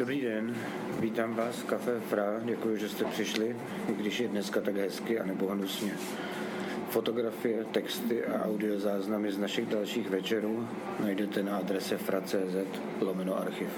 Dobrý den, vítám vás v Café Fra, děkuji, že jste přišli, i když je dneska tak hezky a nebo hnusně. Fotografie, texty a audiozáznamy z našich dalších večerů najdete na adrese fra.cz lomeno archiv.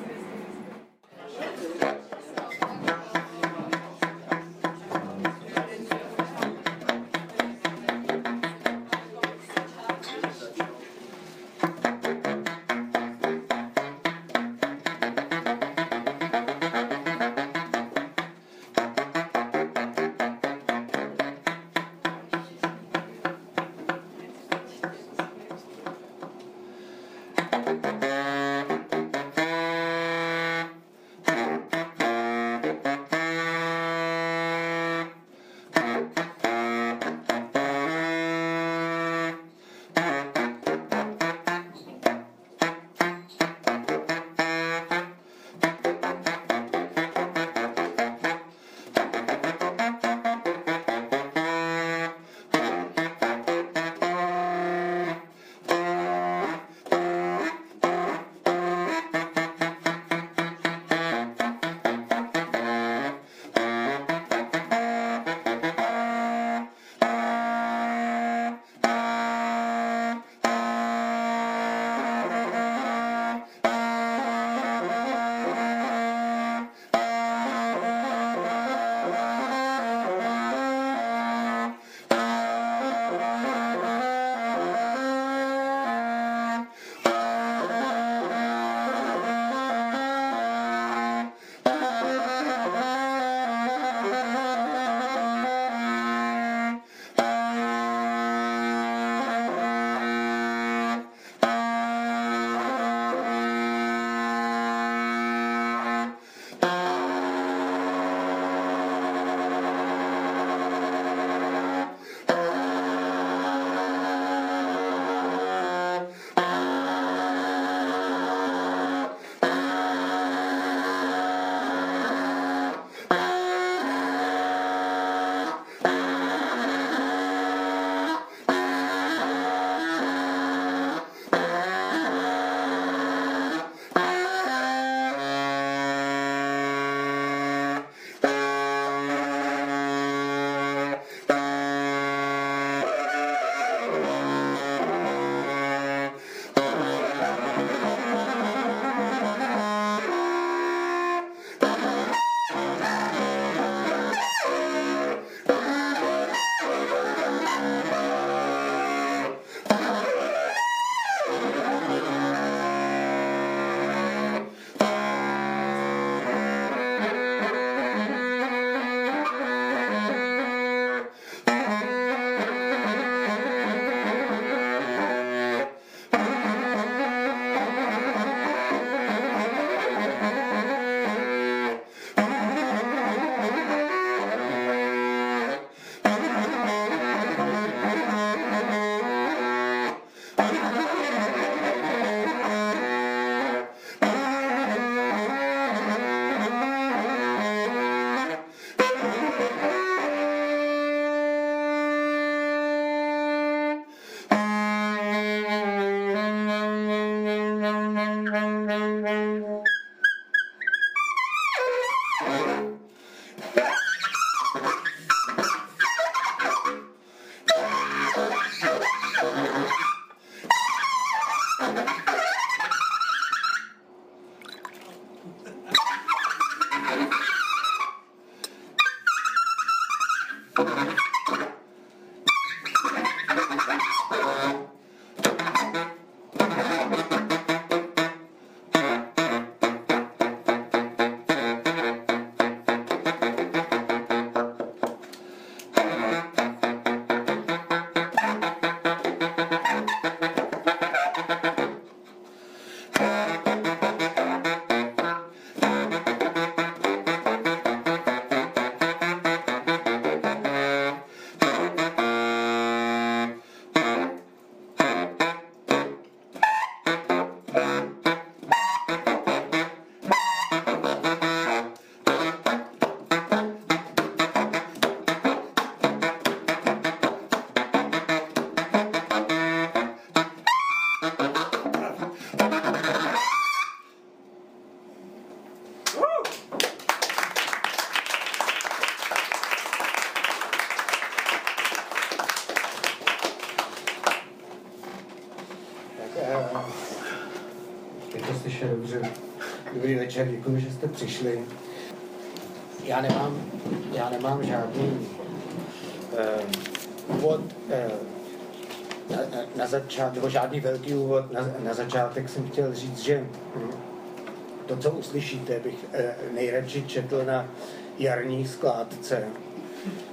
Přišli. Já nemám, já nemám žádný uh, úvod uh, na, na, začátek, nebo žádný velký úvod. Na, na začátek jsem chtěl říct, že to, co uslyšíte, bych uh, nejradši četl na jarní skládce,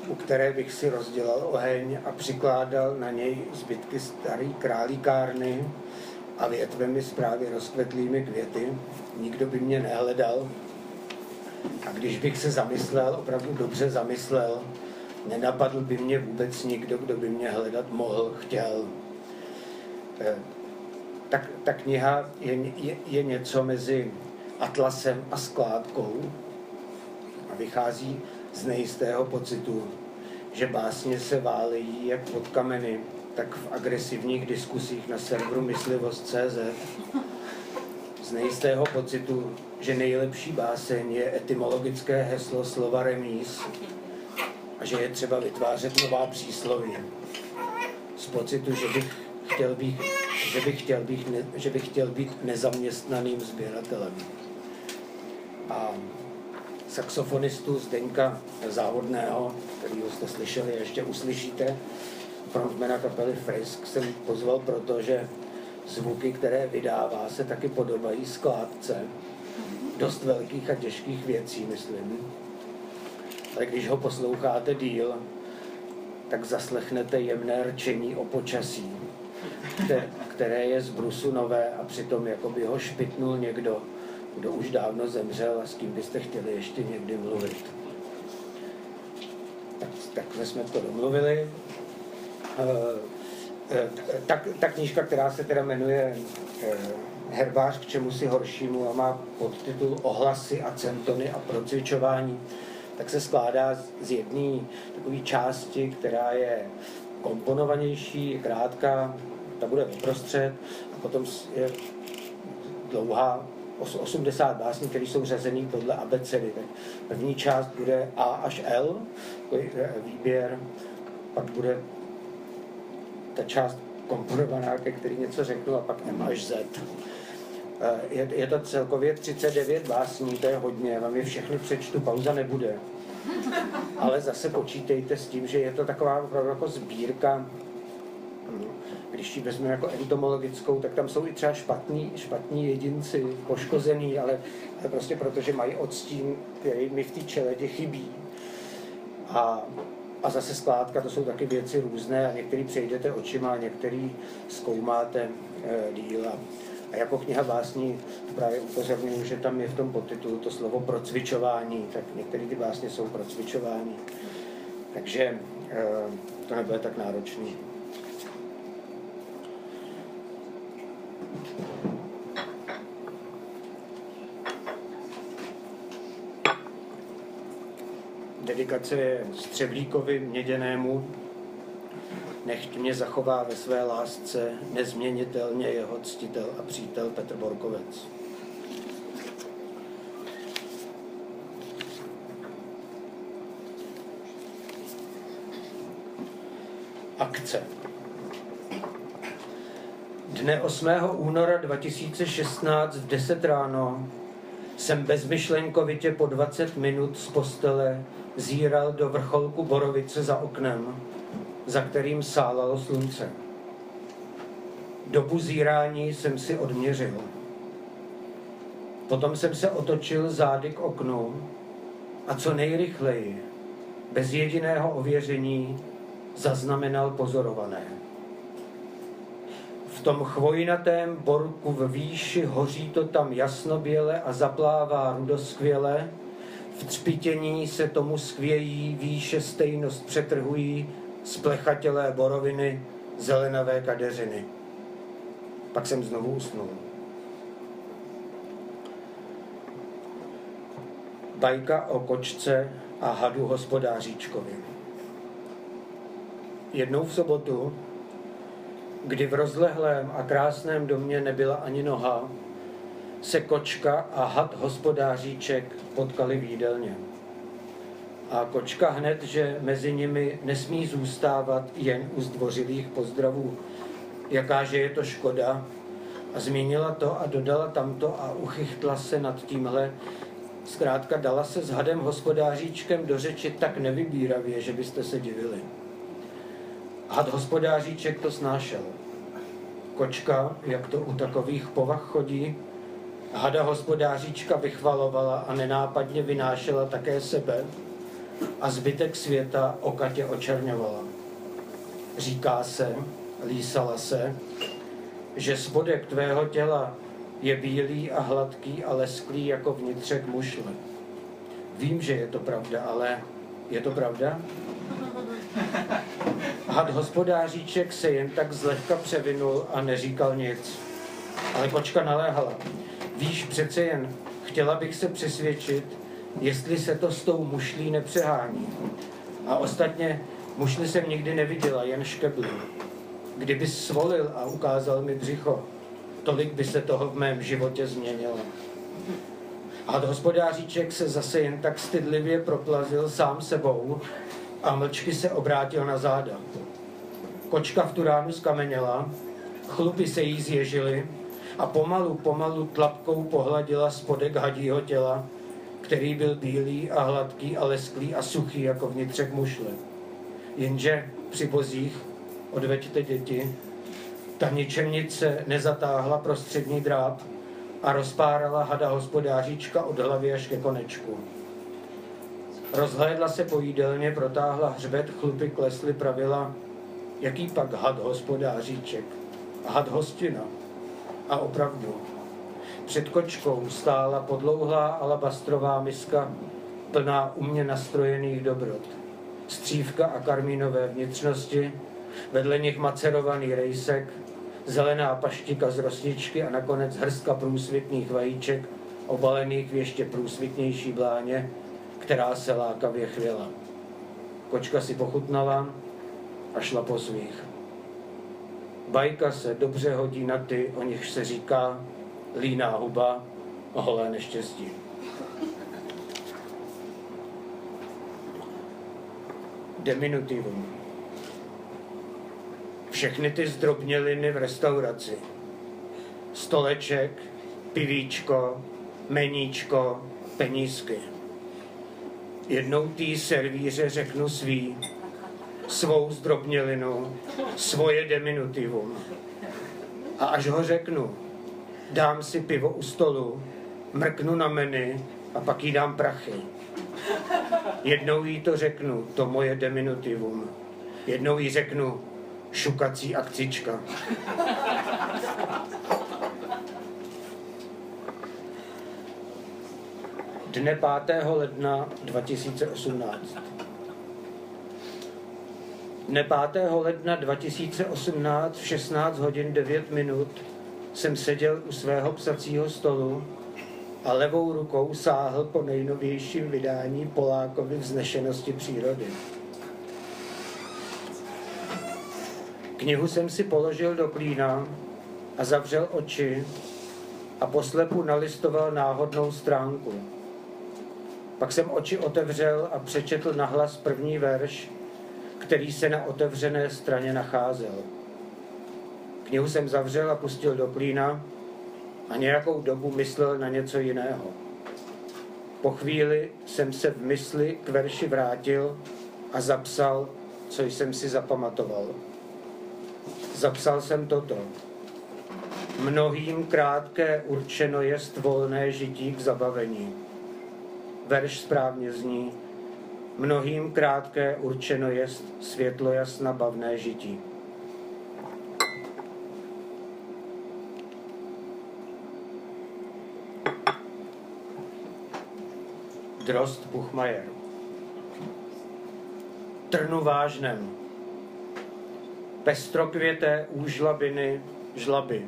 u které bych si rozdělal oheň a přikládal na něj zbytky starý králíkárny a větvemi s právě rozkvetlými květy. Nikdo by mě nehledal. A když bych se zamyslel, opravdu dobře zamyslel, nenapadl by mě vůbec nikdo, kdo by mě hledat mohl, chtěl. Eh, tak ta kniha je, je, je něco mezi atlasem a skládkou a vychází z nejistého pocitu, že básně se válejí jak pod kameny, tak v agresivních diskusích na serveru myslivost.cz z nejistého pocitu, že nejlepší báseň je etymologické heslo slova remíz a že je třeba vytvářet nová přísloví. Z pocitu, že bych chtěl být, že bych chtěl být, ne, že bych chtěl být nezaměstnaným sběratelem. A saxofonistu Zdeňka Závodného, kterýho jste slyšeli, ještě uslyšíte, frontmana kapely Frisk jsem pozval, protože zvuky, které vydává, se taky podobají skládce dost velkých a těžkých věcí, myslím. Ale když ho posloucháte díl, tak zaslechnete jemné rčení o počasí, které je z brusu nové a přitom jako by ho špitnul někdo, kdo už dávno zemřel a s kým byste chtěli ještě někdy mluvit. Tak, takhle jsme to domluvili. Eh, ta, ta knížka, která se teda jmenuje eh, Herbář k čemu si horšímu a má podtitul Ohlasy a centony a procvičování, tak se skládá z jedné takové části, která je komponovanější, krátká, ta bude vyprostřed a potom je dlouhá 80 básní, které jsou řazené podle abecedy. Tak první část bude A až L, výběr, pak bude ta část komponovaná, ke který něco řeknu, a pak až Z. Eh, je, je to celkově 39 básní, to je hodně, vám je všechny přečtu, pauza nebude. Ale zase počítejte s tím, že je to taková opravdu jako sbírka, když ji vezmeme jako entomologickou, tak tam jsou i třeba špatní, špatní jedinci, poškozený, ale, ale prostě protože mají odstín, který mi v té čeledě chybí. A a zase skládka, to jsou taky věci různé a některý přejdete očima, a některý zkoumáte e, díla. A jako kniha básní právě upozorňuji, že tam je v tom podtitulu to slovo procvičování, tak některé ty básně jsou procvičování. Takže e, to nebude tak náročný. Dedikace je Střevlíkovi měděnému, nechť mě zachová ve své lásce nezměnitelně jeho ctitel a přítel Petr Borkovec. Akce. Dne 8. února 2016 v 10 ráno jsem bezmyšlenkovitě po 20 minut z postele zíral do vrcholku Borovice za oknem, za kterým sálalo slunce. Dobu zírání jsem si odměřil. Potom jsem se otočil zády k oknu a co nejrychleji, bez jediného ověření, zaznamenal pozorované. V tom chvojnatém borku v výši hoří to tam jasnoběle a zaplává rudoskvěle, v třpitění se tomu skvějí, výše stejnost přetrhují splechatělé boroviny, zelenavé kadeřiny. Pak jsem znovu usnul. Bajka o kočce a hadu hospodáříčkovi. Jednou v sobotu, kdy v rozlehlém a krásném domě nebyla ani noha, se kočka a had hospodáříček potkali v jídelně. A kočka hned, že mezi nimi nesmí zůstávat jen u zdvořilých pozdravů, jakáže je to škoda, A zmínila to a dodala tamto a uchychtla se nad tímhle. Zkrátka dala se s hadem hospodáříčkem do řeči tak nevybíravě, že byste se divili. Had hospodáříček to snášel. Kočka, jak to u takových povah chodí, hada hospodáříčka vychvalovala a nenápadně vynášela také sebe a zbytek světa okatě očerňovala. Říká se, lísala se, že spodek tvého těla je bílý a hladký a lesklý jako vnitřek mušle. Vím, že je to pravda, ale je to pravda? Had hospodáříček se jen tak zlehka převinul a neříkal nic. Ale kočka naléhala. Víš, přece jen chtěla bych se přesvědčit, jestli se to s tou mušlí nepřehání. A ostatně mušli jsem nikdy neviděla, jen škebly. Kdyby svolil a ukázal mi břicho, tolik by se toho v mém životě změnilo. A hospodáříček se zase jen tak stydlivě proplazil sám sebou a mlčky se obrátil na záda. Kočka v tu ránu skameněla, chlupy se jí zježily a pomalu, pomalu tlapkou pohladila spodek hadího těla, který byl bílý a hladký a lesklý a suchý jako vnitřek mušle. Jenže při bozích, odveďte děti, ta ničemnice nezatáhla prostřední dráp a rozpárala hada hospodáříčka od hlavy až ke konečku. Rozhlédla se po jídelně, protáhla hřbet, chlupy klesly, pravila, jaký pak had hospodáříček, had hostina. A opravdu, před kočkou stála podlouhlá alabastrová miska plná umě nastrojených dobrot. Střívka a karmínové vnitřnosti, vedle nich macerovaný rejsek, zelená paštika z rosničky a nakonec hrstka průsvitných vajíček, obalených v ještě průsvitnější bláně, která se lákavě chvěla. Kočka si pochutnala a šla po svých. Bajka se dobře hodí na ty, o nich se říká líná huba holé neštěstí. Diminutivum. Všechny ty zdrobněliny v restauraci. Stoleček, pivíčko, meníčko, penízky. Jednou tý servíře řeknu svý, svou zdrobnělinu, svoje diminutivum. A až ho řeknu, dám si pivo u stolu, mrknu na menu a pak jí dám prachy. Jednou jí to řeknu, to moje diminutivum. Jednou jí řeknu, šukací akcička. Dne 5. ledna 2018. Dne 5. ledna 2018 v 16 hodin 9 minut jsem seděl u svého psacího stolu a levou rukou sáhl po nejnovějším vydání Polákovi vznešenosti přírody. Knihu jsem si položil do klína a zavřel oči a poslepu nalistoval náhodnou stránku. Pak jsem oči otevřel a přečetl nahlas první verš, který se na otevřené straně nacházel. Knihu jsem zavřel a pustil do klína a nějakou dobu myslel na něco jiného. Po chvíli jsem se v mysli k verši vrátil a zapsal, co jsem si zapamatoval. Zapsal jsem toto. Mnohým krátké určeno jest volné žití k zabavení. Verš správně zní. Mnohým krátké určeno jest světlo jasna bavné žití. Drost Buchmajer. Trnu vážnem. Pestrokvěté úžlabiny, žlaby.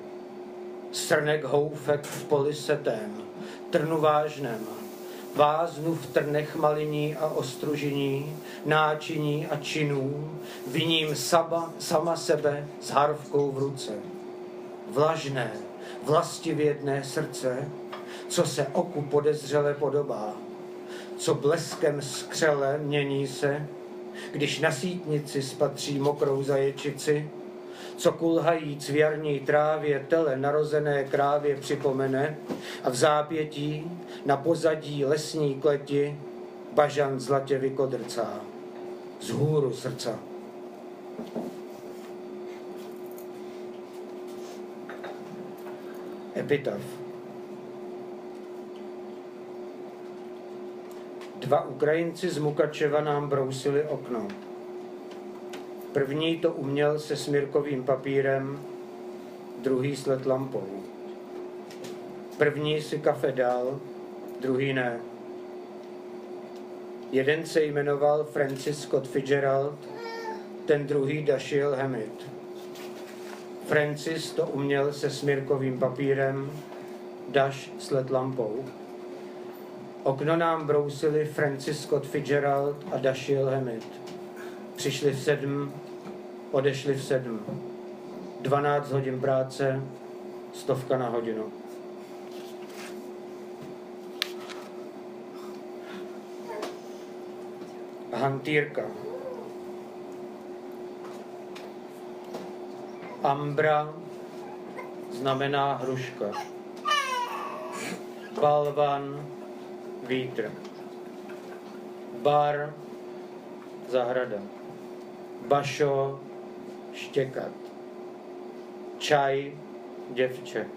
Srnek houfek v poli setém. Trnu vážnem. Váznu v trnech maliní a ostružiní, náčiní a činů, viním saba, sama sebe s harvkou v ruce. Vlažné, vlastivědné srdce, co se oku podezřele podobá co bleskem skřele mění se, když na sítnici spatří mokrou zaječici, co kulhají cvěrní trávě tele narozené krávě připomene a v zápětí na pozadí lesní kleti bažan zlatě vykodrcá z hůru srdca. Epitaf. Dva Ukrajinci z Mukačeva nám brousili okno. První to uměl se smírkovým papírem, druhý s let lampou. První si kafe dal, druhý ne. Jeden se jmenoval Francis Scott Fitzgerald, ten druhý Dashiell Hammett. Francis to uměl se smírkovým papírem, Dash s LED lampou. Okno nám brousili Francis Scott Fitzgerald a Dashiell Hammett. Přišli v sedm, odešli v sedm. 12 hodin práce, stovka na hodinu. Hantýrka. Ambra znamená hruška. Balvan vítr. Bar zahrada. Bašo štěkat. Čaj děvče.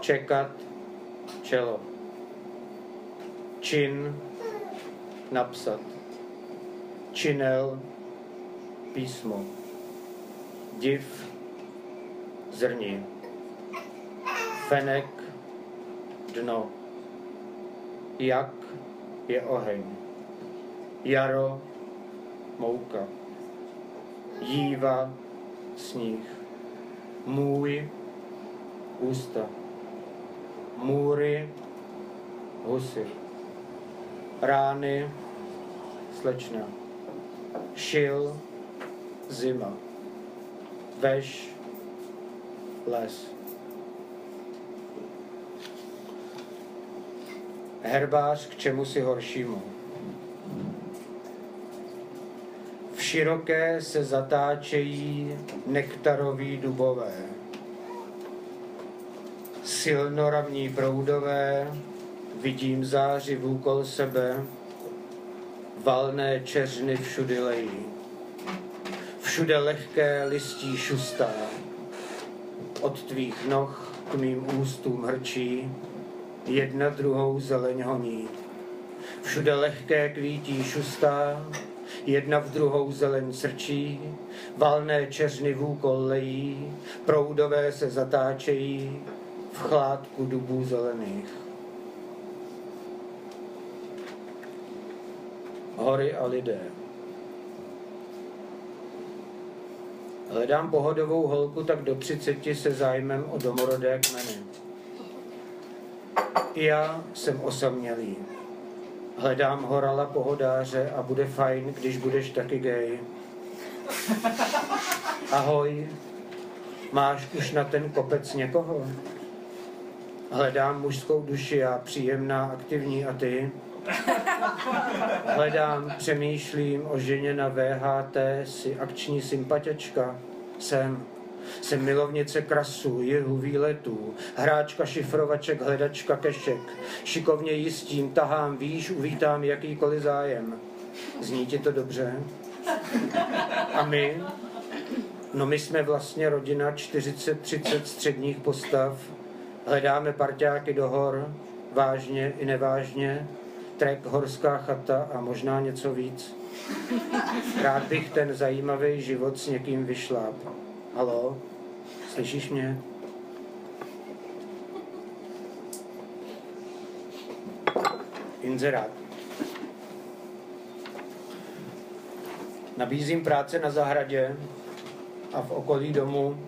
Čekat čelo. Čin napsat. Činel písmo. Div zrní. Fenek dno. Jak je oheň. Jaro mouka. Jíva sníh. Můj ústa. Můry husy. Rány slečna. Šil zima. Veš les. Herbář k čemu si horšímu. V široké se zatáčejí nektarový dubové. Silnoravní proudové, vidím záři v úkol sebe, valné čeřny všudy lejí. Všude lehké listí šustá, od tvých noh k mým ústům hrčí, jedna druhou zeleň honí. Všude lehké kvítí šustá, jedna v druhou zeleň srčí, valné čeřny vůkol lejí, proudové se zatáčejí v chládku dubů zelených. Hory a lidé. Hledám pohodovou holku tak do třiceti se zájmem o domorodé kmeny. I já jsem osamělý. Hledám horala pohodáře a bude fajn, když budeš taky gay. Ahoj, máš už na ten kopec někoho? Hledám mužskou duši a příjemná, aktivní a ty? Hledám, přemýšlím o ženě na VHT, si akční sympatička. Jsem. Jsem milovnice krasu, jihu, výletů, hráčka šifrovaček, hledačka kešek. Šikovně jistím, tahám výš, uvítám jakýkoliv zájem. Zní ti to dobře? A my? No my jsme vlastně rodina 40-30 středních postav. Hledáme parťáky do hor, vážně i nevážně, trek, horská chata a možná něco víc. Rád bych ten zajímavý život s někým vyšláp. Halo? Slyšíš mě? Inzerát. Nabízím práce na zahradě a v okolí domu,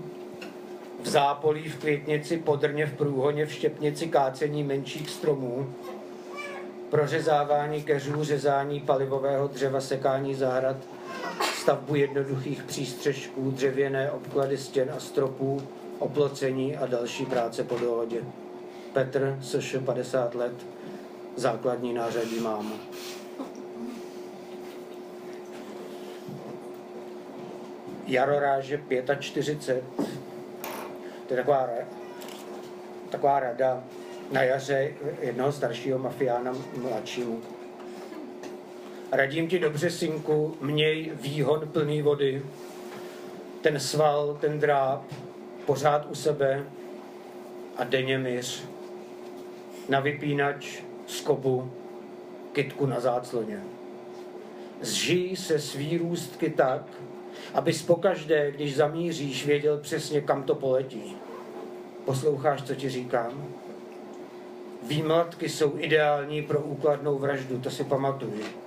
v zápolí, v květnici, podrně, v průhoně, v štěpnici, kácení menších stromů, prořezávání keřů, řezání palivového dřeva, sekání zahrad, stavbu jednoduchých přístřežků, dřevěné obklady stěn a stropů, oplocení a další práce po dohodě. Petr, SŠ 50 let, základní nářadí mám. Jaroráže 45. To je taková, taková rada na jaře jednoho staršího mafiána mladšímu. Radím ti dobře, synku, měj výhon plný vody, ten sval, ten dráp, pořád u sebe a denně myř. Na vypínač, skobu, kytku na zácloně. Zžij se svý růstky tak, abys pokaždé, když zamíříš, věděl přesně, kam to poletí. Posloucháš, co ti říkám? Výmlatky jsou ideální pro úkladnou vraždu, to si pamatuj.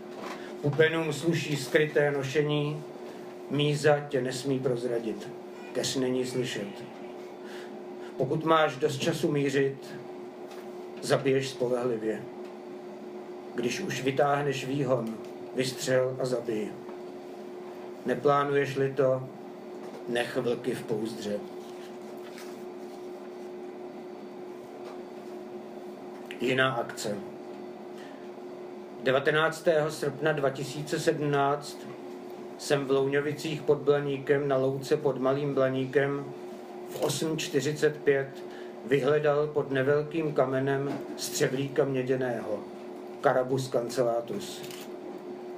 Pupenům sluší skryté nošení, míza tě nesmí prozradit, kež není slyšet. Pokud máš dost času mířit, zabiješ spolehlivě. Když už vytáhneš výhon, vystřel a zabij. Neplánuješ-li to, nech vlky v pouzdře. Jiná akce. 19. srpna 2017 jsem v Louňovicích pod Blaníkem na louce pod Malým Blaníkem v 8.45 vyhledal pod nevelkým kamenem střevlíka měděného, Carabus cancellatus.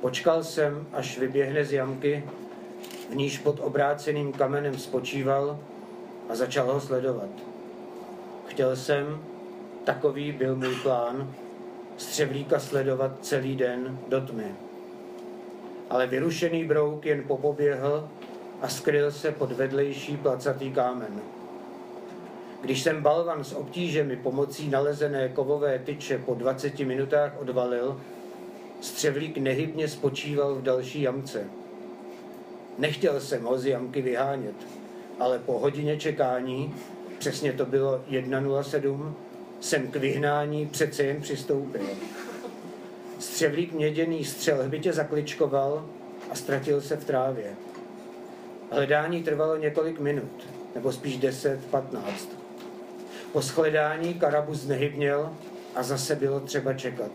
Počkal jsem, až vyběhne z jamky, v níž pod obráceným kamenem spočíval a začal ho sledovat. Chtěl jsem, takový byl můj plán, střevlíka sledovat celý den do tmy. Ale vyrušený brouk jen popoběhl a skryl se pod vedlejší placatý kámen. Když jsem balvan s obtížemi pomocí nalezené kovové tyče po 20 minutách odvalil, střevlík nehybně spočíval v další jamce. Nechtěl jsem ho z jamky vyhánět, ale po hodině čekání, přesně to bylo 1.07, jsem k vyhnání přece jen přistoupil. Střevlík měděný střel hbitě zakličkoval a ztratil se v trávě. Hledání trvalo několik minut, nebo spíš 10-15. Po shledání Karabus nehybněl a zase bylo třeba čekat.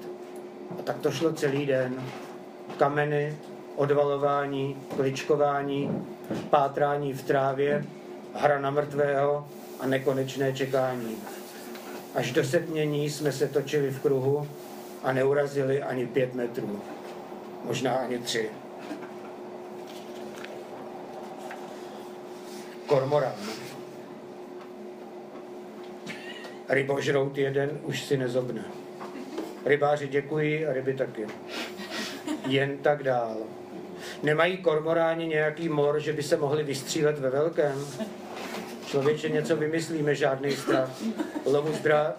A tak to šlo celý den. Kameny, odvalování, kličkování, pátrání v trávě, hra na mrtvého a nekonečné čekání. Až do setmění jsme se točili v kruhu a neurazili ani pět metrů. Možná ani tři. Kormoran. Rybožrout jeden už si nezobne. Rybáři děkují a ryby taky. Jen tak dál. Nemají kormoráni nějaký mor, že by se mohli vystřílet ve velkém? Člověče, něco vymyslíme, žádný strach.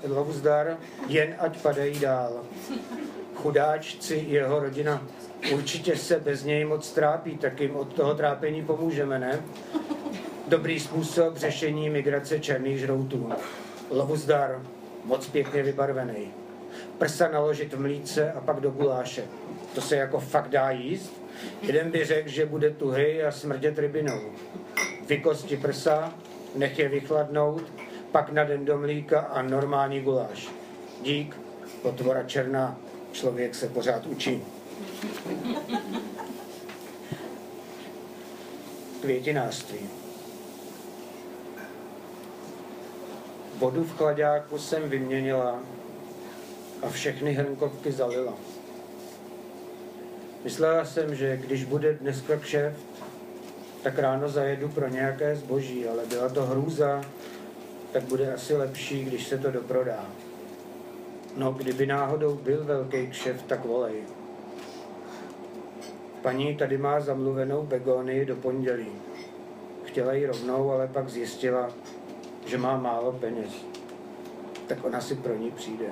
Lovu, zdar, jen ať padají dál. Chudáčci jeho rodina určitě se bez něj moc trápí, tak jim od toho trápení pomůžeme, ne? Dobrý způsob řešení migrace černých žroutů. Lovuzdar, moc pěkně vybarvený. Prsa naložit v mlíce a pak do guláše. To se jako fakt dá jíst? Jeden by řekl, že bude tuhý a smrdět rybinou. Vykosti prsa, nech je vychladnout, pak na den do mlíka a normální guláš. Dík, potvora černá, člověk se pořád učí. Květinářství. Vodu v chladáku jsem vyměnila a všechny hrnkovky zalila. Myslela jsem, že když bude dneska kšeft, tak ráno zajedu pro nějaké zboží, ale byla to hrůza, tak bude asi lepší, když se to doprodá. No, kdyby náhodou byl velký kšeft, tak volej. Paní tady má zamluvenou begony do pondělí. Chtěla ji rovnou, ale pak zjistila, že má málo peněz. Tak ona si pro ní přijde.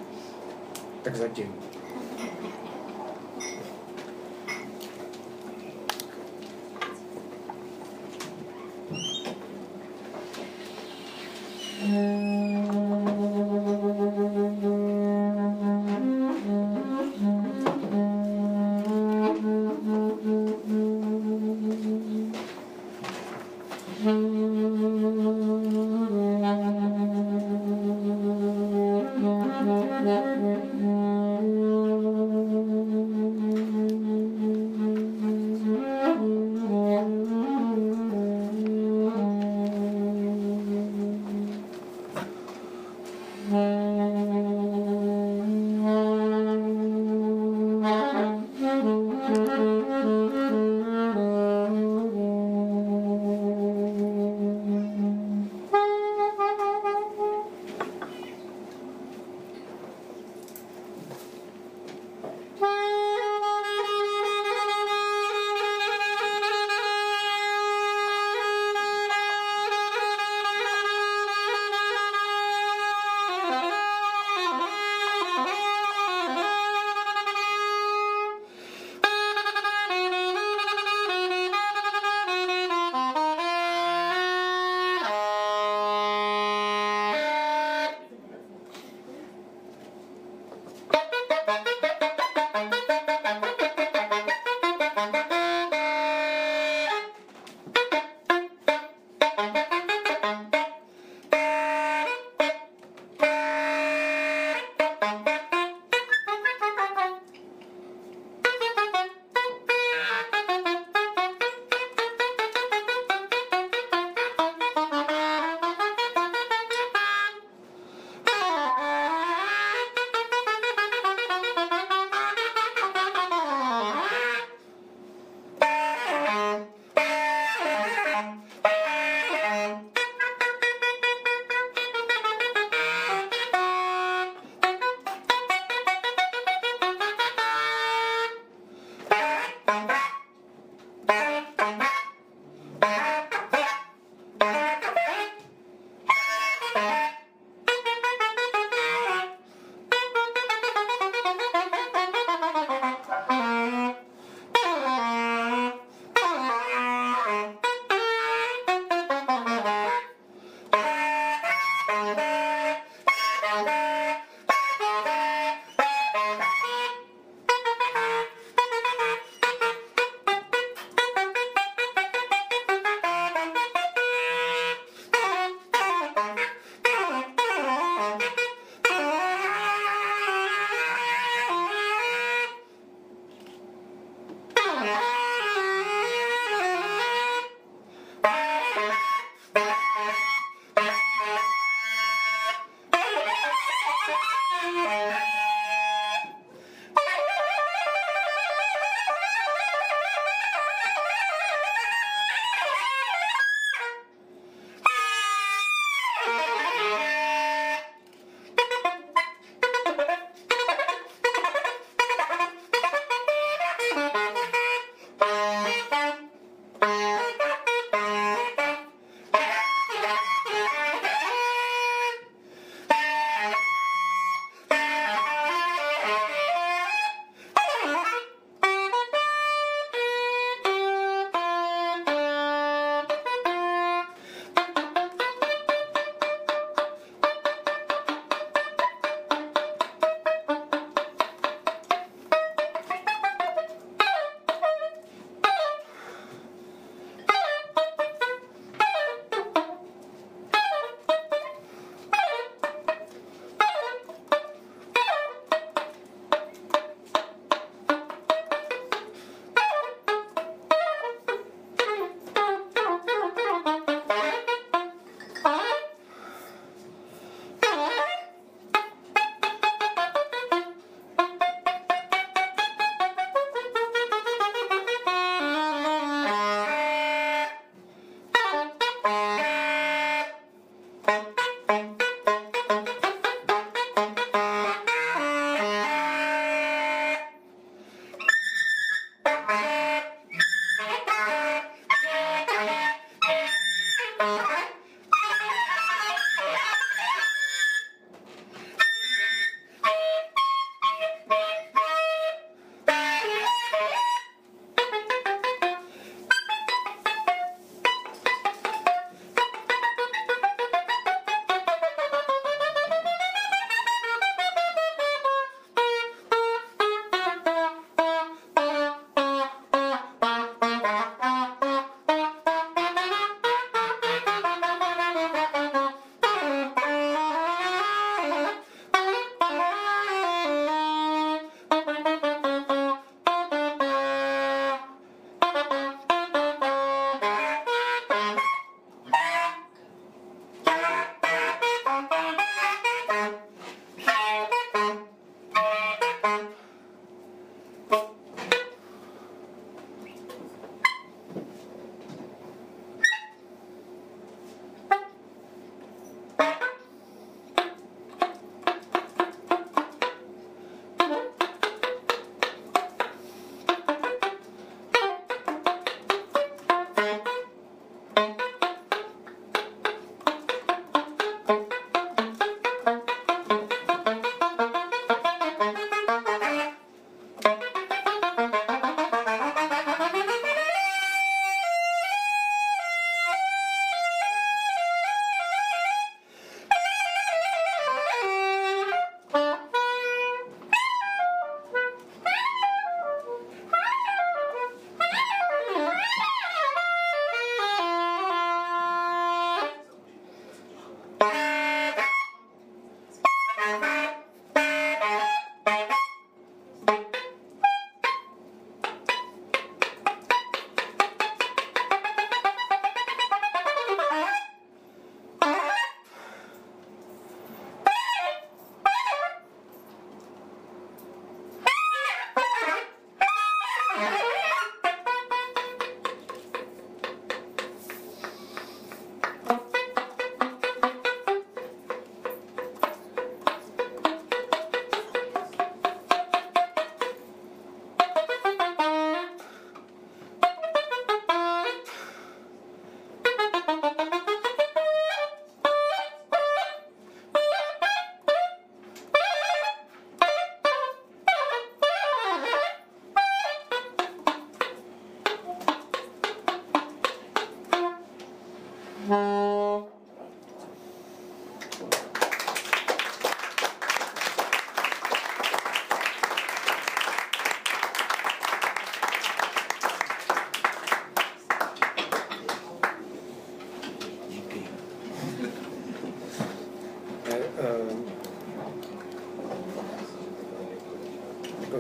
Tak zatím. Mm-hmm.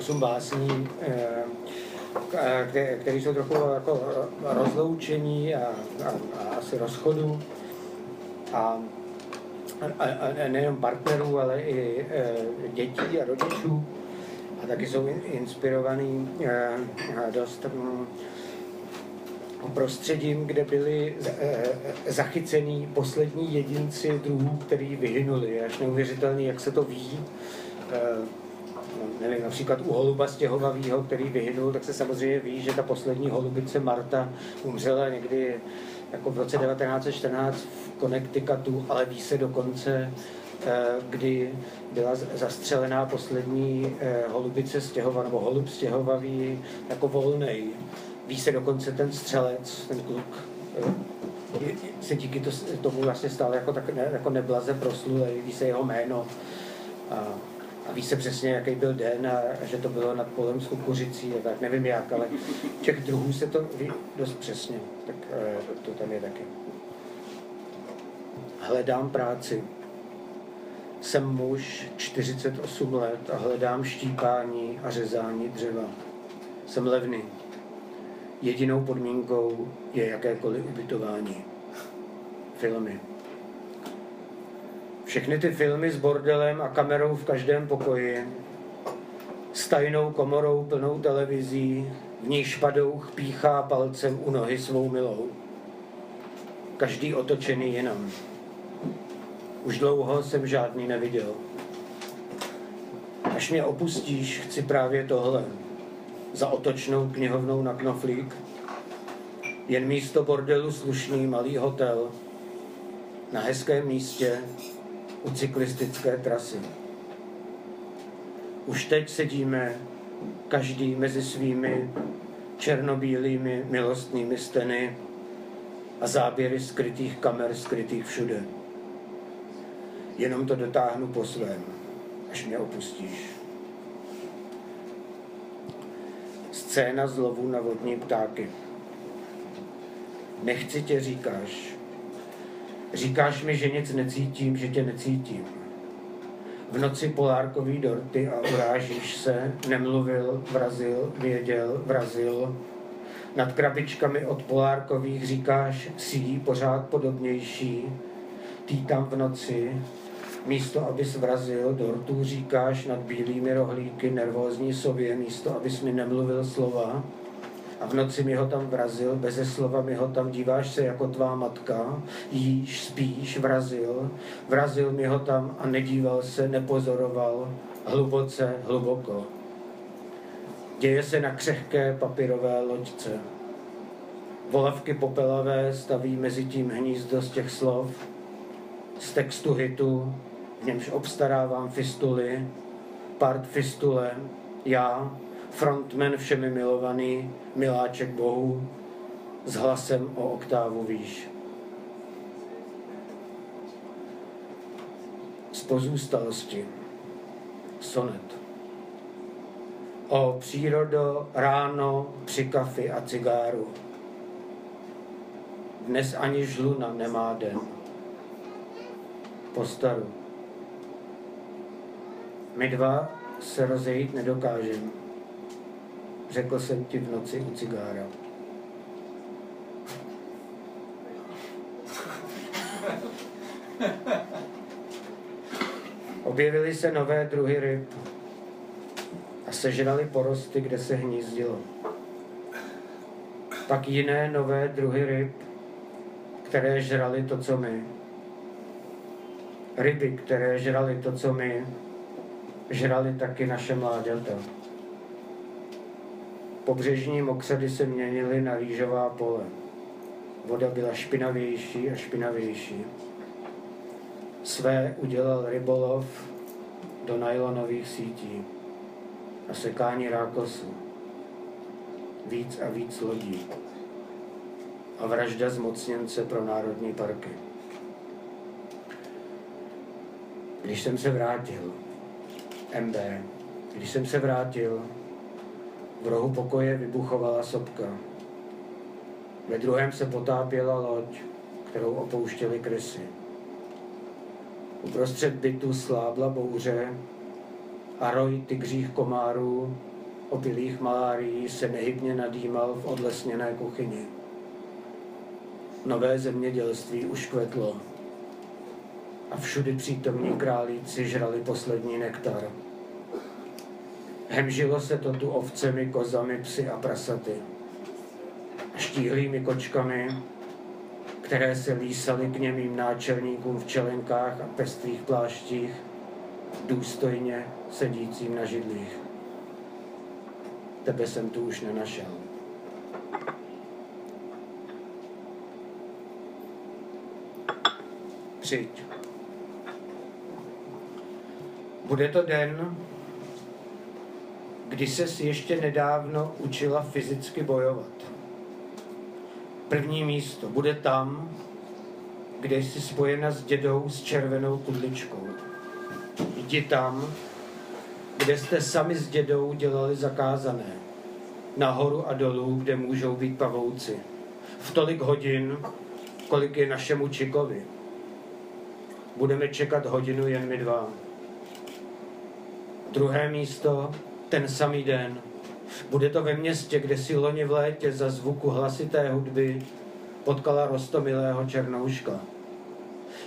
Osm básní, eh, které jsou trochu jako rozloučení a, a, a asi rozchodu. A, a, a nejen partnerů, ale i dětí a rodičů. A taky jsou inspirovaný dost m, prostředím, kde byli zachycený poslední jedinci druhů, který vyhynuli. Až neuvěřitelný, jak se to ví. Nevím, například u holuba stěhovavého, který vyhynul, tak se samozřejmě ví, že ta poslední holubice Marta umřela někdy jako v roce 1914 v Connecticutu, ale ví se dokonce, eh, kdy byla zastřelená poslední eh, holubice stěhova, nebo holub stěhovavý jako volnej. Ví se dokonce ten střelec, ten kluk, eh, se díky to, tomu vlastně stal jako, tak, ne, jako neblaze proslulej, ví se jeho jméno. A a ví se přesně, jaký byl den a, a že to bylo nad polem s kukuřicí a tak, nevím jak, ale těch druhů se to ví dost přesně, tak e, to tam je taky. Hledám práci. Jsem muž 48 let a hledám štípání a řezání dřeva. Jsem levný. Jedinou podmínkou je jakékoliv ubytování. Filmy. Všechny ty filmy s bordelem a kamerou v každém pokoji, s tajnou komorou plnou televizí, v níž padouch píchá palcem u nohy svou milou. Každý otočený jinam. Už dlouho jsem žádný neviděl. Až mě opustíš, chci právě tohle. Za otočnou knihovnou na knoflík. Jen místo bordelu slušný malý hotel. Na hezkém místě, u cyklistické trasy. Už teď sedíme každý mezi svými černobílými milostnými steny a záběry skrytých kamer skrytých všude. Jenom to dotáhnu po svém, až mě opustíš. Scéna z lovu na vodní ptáky. Nechci tě, říkáš, Říkáš mi, že nic necítím, že tě necítím. V noci polárkový dorty a urážíš se, nemluvil, vrazil, věděl, vrazil. Nad krabičkami od polárkových říkáš, sí, pořád podobnější, tý tam v noci, místo abys vrazil, dortu říkáš nad bílými rohlíky nervózní sobě, místo abys mi nemluvil slova, a v noci mi ho tam vrazil, beze slova mi ho tam, díváš se jako tvá matka, jíš, spíš, vrazil, vrazil mi ho tam a nedíval se, nepozoroval, hluboce, hluboko. Děje se na křehké papírové loďce. Volavky popelavé staví mezi tím hnízdo z těch slov, z textu hitu, v němž obstarávám fistuly, part fistule, já, frontman všemi milovaný, miláček Bohu, s hlasem o oktávu výš. Z pozůstalosti. Sonet. O přírodo ráno při kafi a cigáru. Dnes ani žluna nemá den. Postaru. My dva se rozejít nedokážeme. Řekl jsem ti v noci u cigára. Objevily se nové druhy ryb a sežrali porosty, kde se hnízdilo. Pak jiné nové druhy ryb, které žrali to, co my. Ryby, které žrali to, co my, žrali taky naše mláďata. Pobřežní mokřady se měnily na rýžová pole. Voda byla špinavější a špinavější. Své udělal rybolov do nylonových sítí a sekání rákosu. Víc a víc lodí. A vražda zmocněnce pro národní parky. Když jsem se vrátil, MB, když jsem se vrátil, v rohu pokoje vybuchovala sopka. Ve druhém se potápěla loď, kterou opouštěli krysy. Uprostřed bytu slábla bouře a roj tygřích komárů, opilých malárií se nehybně nadýmal v odlesněné kuchyni. Nové zemědělství už kvetlo a všudy přítomní králíci žrali poslední nektar. Hemžilo se to tu ovcemi, kozami, psy a prasaty. Štíhlými kočkami, které se lísaly k němým náčelníkům v čelenkách a pestrých pláštích, důstojně sedícím na židlích. Tebe jsem tu už nenašel. Přijď. Bude to den, kdy ses ještě nedávno učila fyzicky bojovat. První místo bude tam, kde jsi spojena s dědou s červenou kudličkou. Jdi tam, kde jste sami s dědou dělali zakázané. Nahoru a dolů, kde můžou být pavouci. V tolik hodin, kolik je našemu Čikovi. Budeme čekat hodinu jen my dva. Druhé místo ten samý den. Bude to ve městě, kde si loni v létě za zvuku hlasité hudby potkala rostomilého černouška.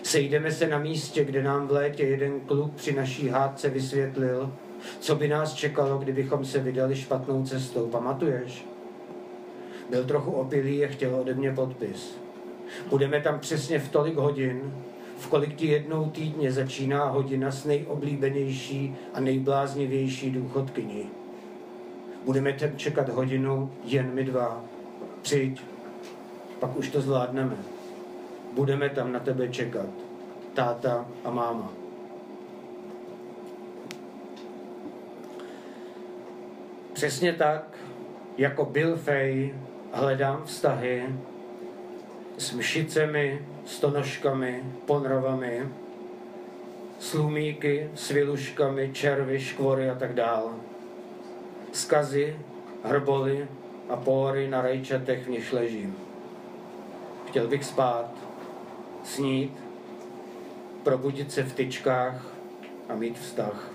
Sejdeme se na místě, kde nám v létě jeden kluk při naší hádce vysvětlil, co by nás čekalo, kdybychom se vydali špatnou cestou. Pamatuješ? Byl trochu opilý a chtěl ode mě podpis. Budeme tam přesně v tolik hodin, v kolik ti jednou týdně začíná hodina s nejoblíbenější a nejbláznivější důchodkyní. Budeme tam čekat hodinu jen my dva. Přijď, pak už to zvládneme. Budeme tam na tebe čekat. Táta a máma. Přesně tak, jako Bill Fay, hledám vztahy s mšicemi, stonožkami, ponrovami, slumíky, sviluškami, červy, škvory a tak dále. Skazy, hrboly a pory na rajčatech, v níž ležím. Chtěl bych spát, snít, probudit se v tyčkách a mít vztah.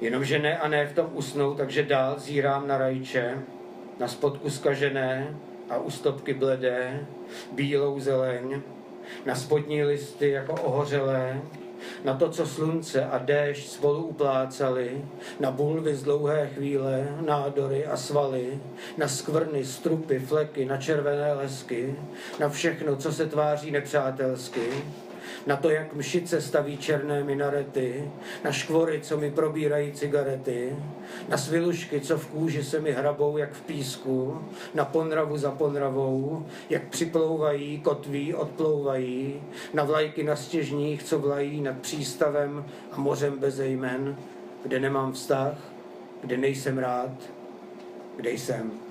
Jenomže ne a ne v tom usnout, takže dál zírám na rajče, na spodku skažené, a u stopky bledé, bílou zeleň, na spodní listy jako ohořelé, na to, co slunce a déšť spolu uplácali, na bulvy z dlouhé chvíle, nádory a svaly, na skvrny, strupy, fleky, na červené lesky, na všechno, co se tváří nepřátelsky, na to, jak mšice staví černé minarety, na škvory, co mi probírají cigarety, na svilušky, co v kůži se mi hrabou, jak v písku, na ponravu za ponravou, jak připlouvají, kotví, odplouvají, na vlajky na stěžních, co vlají nad přístavem a mořem bez jmen, kde nemám vztah, kde nejsem rád, kde jsem.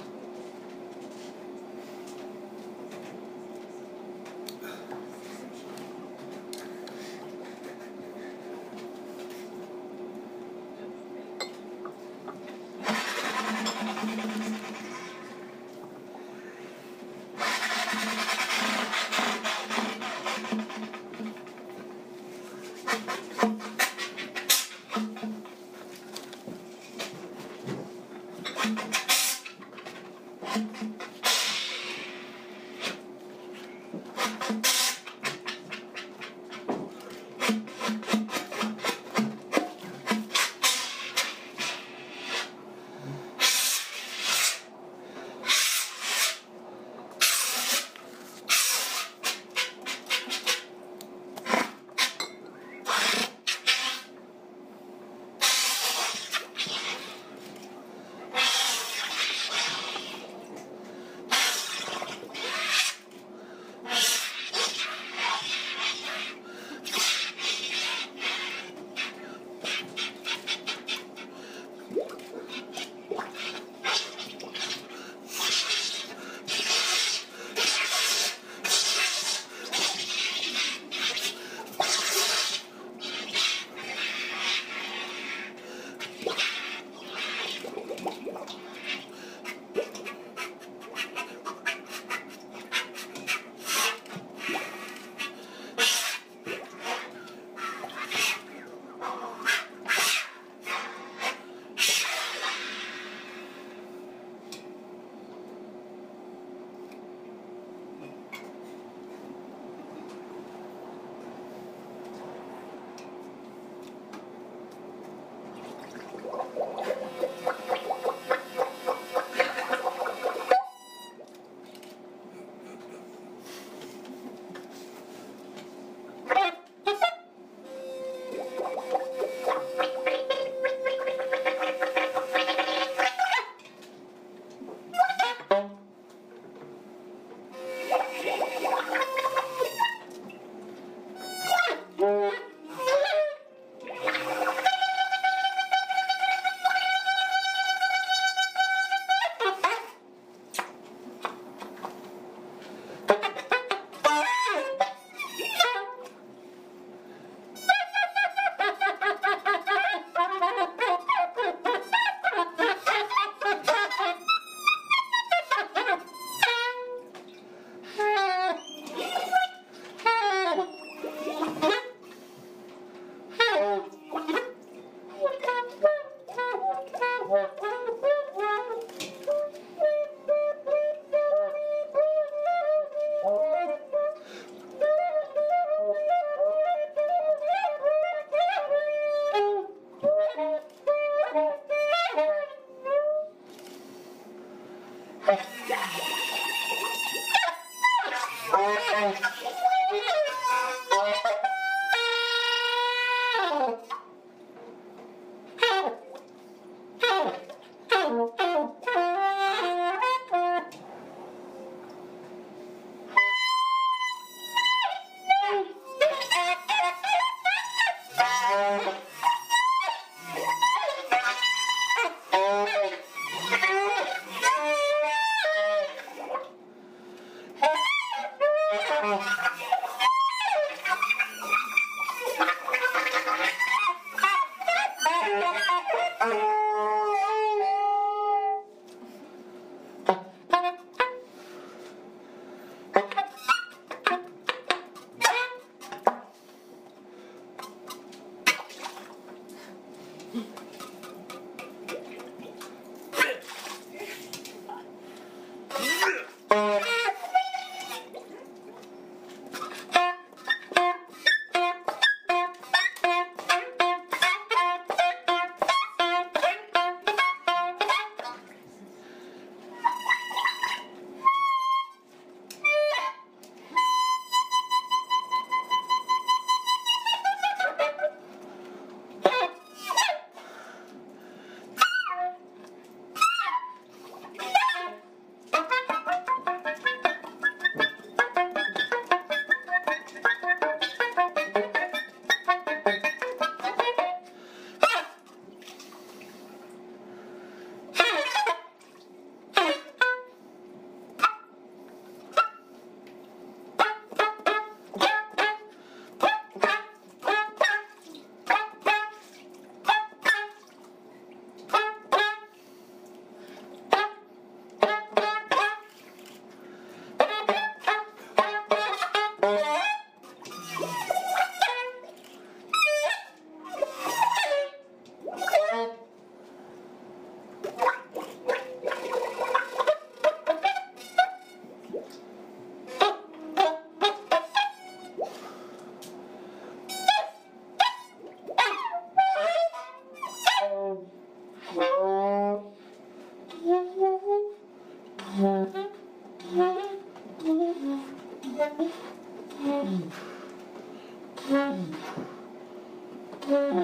Thank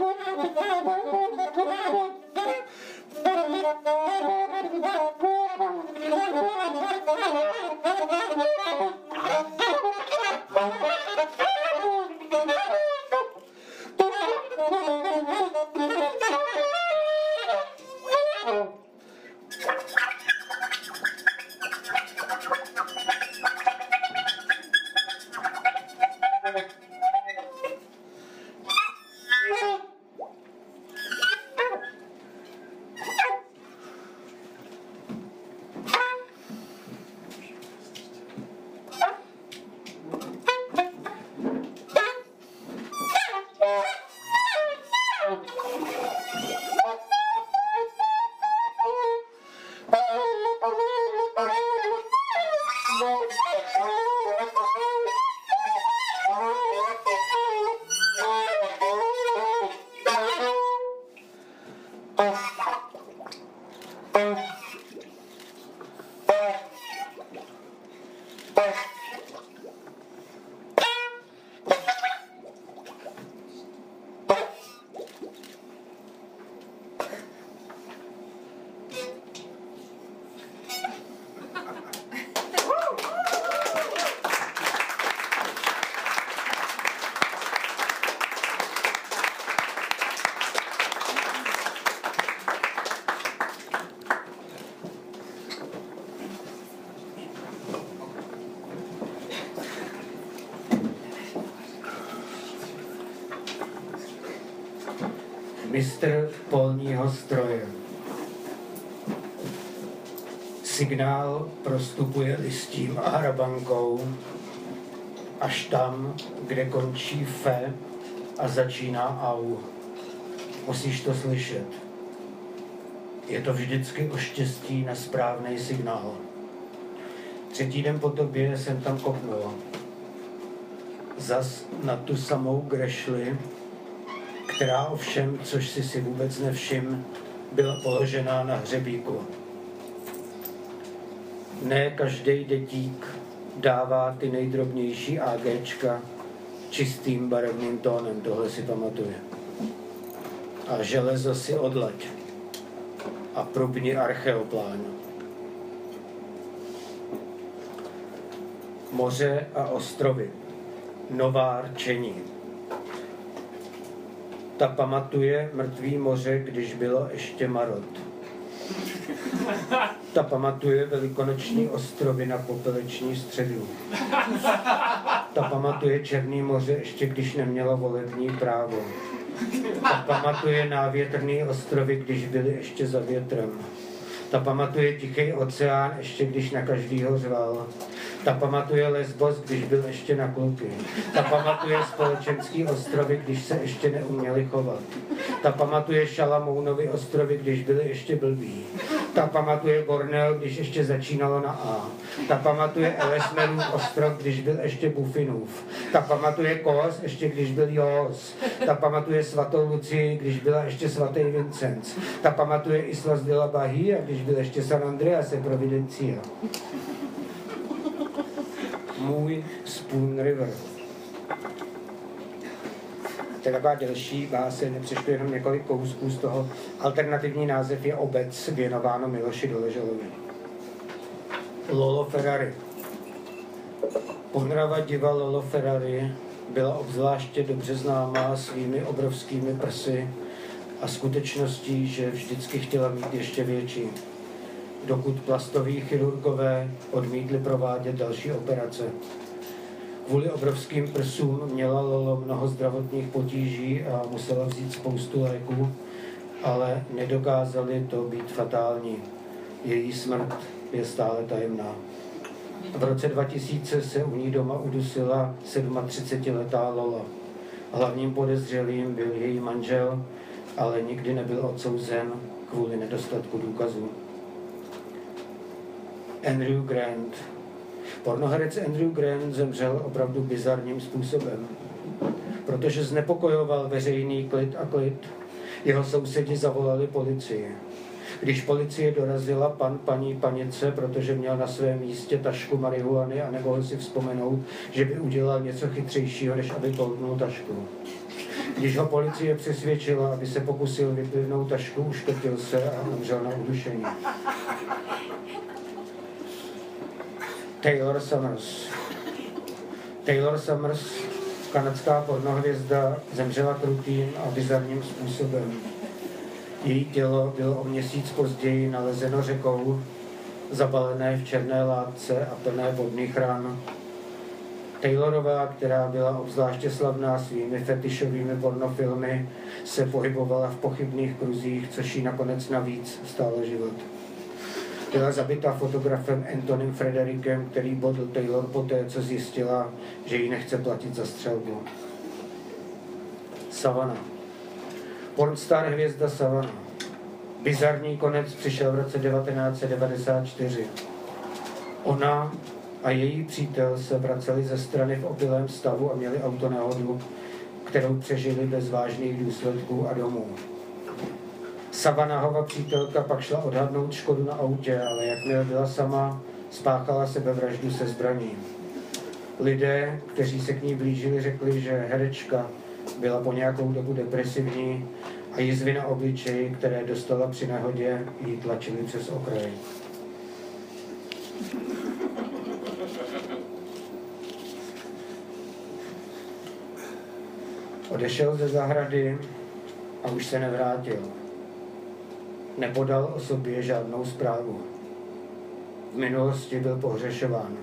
you. Prostupuje listím a hrabankou až tam, kde končí fe a začíná au. Musíš to slyšet. Je to vždycky o štěstí na správný signál. Třetí den po tobě jsem tam kopnul. Zas na tu samou grešli, která ovšem, což si si vůbec nevšim, byla položená na hřebíku. Ne každý detík dává ty nejdrobnější AGčka čistým barevným tónem, tohle si pamatuje. A železo si odlaď a probni archeoplánu. Moře a ostrovy. Nová rčení. Ta pamatuje mrtvý moře, když bylo ještě marot. Ta pamatuje velikonoční ostrovy na popeleční středu. Ta pamatuje Černý moře, ještě když neměla volební právo. Ta pamatuje návětrný ostrovy, když byly ještě za větrem. Ta pamatuje Tichý oceán, ještě když na každýho řval. Ta pamatuje Lesbos, když byl ještě na kluky. Ta pamatuje společenský ostrovy, když se ještě neuměli chovat. Ta pamatuje Šalamounovy ostrovy, když byly ještě blbí. Ta pamatuje Borneo, když ještě začínalo na A. Ta pamatuje Elesmerův ostrov, když byl ještě Bufinův. Ta pamatuje Kos, ještě když byl Jos. Ta pamatuje svatou Luci, když byla ještě svatý Vincenc. Ta pamatuje Islas de la Bahia, když byl ještě San Andreas Providencia můj Spoon River. Taková delší báse, nepřešlo jenom několik kousků z toho. Alternativní název je Obec, věnováno Miloši Doleželovi. Lolo Ferrari. Ponrava diva Lolo Ferrari byla obzvláště dobře známá svými obrovskými prsy a skutečností, že vždycky chtěla mít ještě větší dokud plastoví chirurgové odmítli provádět další operace. Kvůli obrovským prsům měla Lolo mnoho zdravotních potíží a musela vzít spoustu léků, ale nedokázali to být fatální. Její smrt je stále tajemná. V roce 2000 se u ní doma udusila 37-letá Lola. Hlavním podezřelým byl její manžel, ale nikdy nebyl odsouzen kvůli nedostatku důkazů. Andrew Grant. Pornoherec Andrew Grant zemřel opravdu bizarním způsobem, protože znepokojoval veřejný klid a klid. Jeho sousedi zavolali policii. Když policie dorazila pan, paní, panice, protože měl na svém místě tašku marihuany a nemohl si vzpomenout, že by udělal něco chytřejšího, než aby tolknul tašku. Když ho policie přesvědčila, aby se pokusil vyplivnout tašku, uškrtil se a umřel na udušení. Taylor Summers. Taylor Summers, kanadská pornohvězda, zemřela krutým a bizarním způsobem. Její tělo bylo o měsíc později nalezeno řekou, zabalené v černé látce a plné vodných ran. Taylorová, která byla obzvláště slavná svými fetišovými pornofilmy, se pohybovala v pochybných kruzích, což jí nakonec navíc stálo život. Byla zabita fotografem Antonym Frederikem, který bodl Taylor poté, co zjistila, že jí nechce platit za střelbu. Savana. Pornstar hvězda Savana. Bizarní konec přišel v roce 1994. Ona a její přítel se vraceli ze strany v opilém stavu a měli autonehodu, kterou přežili bez vážných důsledků a domů. Savanahova přítelka pak šla odhadnout škodu na autě, ale jakmile byla sama, spáchala sebevraždu se zbraní. Lidé, kteří se k ní blížili, řekli, že herečka byla po nějakou dobu depresivní a jizvy na obličeji, které dostala při nehodě, jí tlačily přes okraj. Odešel ze zahrady a už se nevrátil. Nepodal o sobě žádnou zprávu. V minulosti byl pohřešován.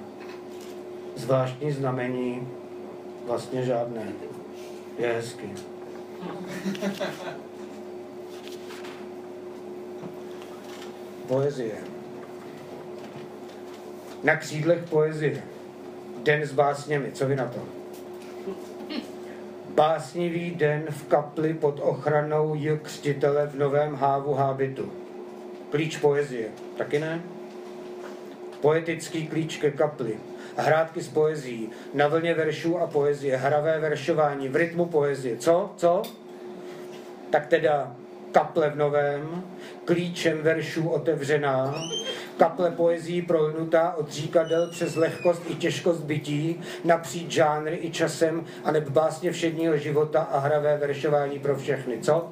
Zvláštní znamení vlastně žádné. Je hezky. Poezie. Na křídlech poezie. Den s básněmi. Co vy na to? Básnivý den v kapli pod ochranou J. Křtitele v Novém hávu hábitu. Klíč poezie. Taky ne? Poetický klíč ke kapli. Hrádky s poezí. Na vlně veršů a poezie. Hravé veršování v rytmu poezie. Co? Co? Tak teda kaple v novém, klíčem veršů otevřená, kaple poezí prolnutá od říkadel přes lehkost i těžkost bytí, napříč žánry i časem, a neb básně všedního života a hravé veršování pro všechny. Co?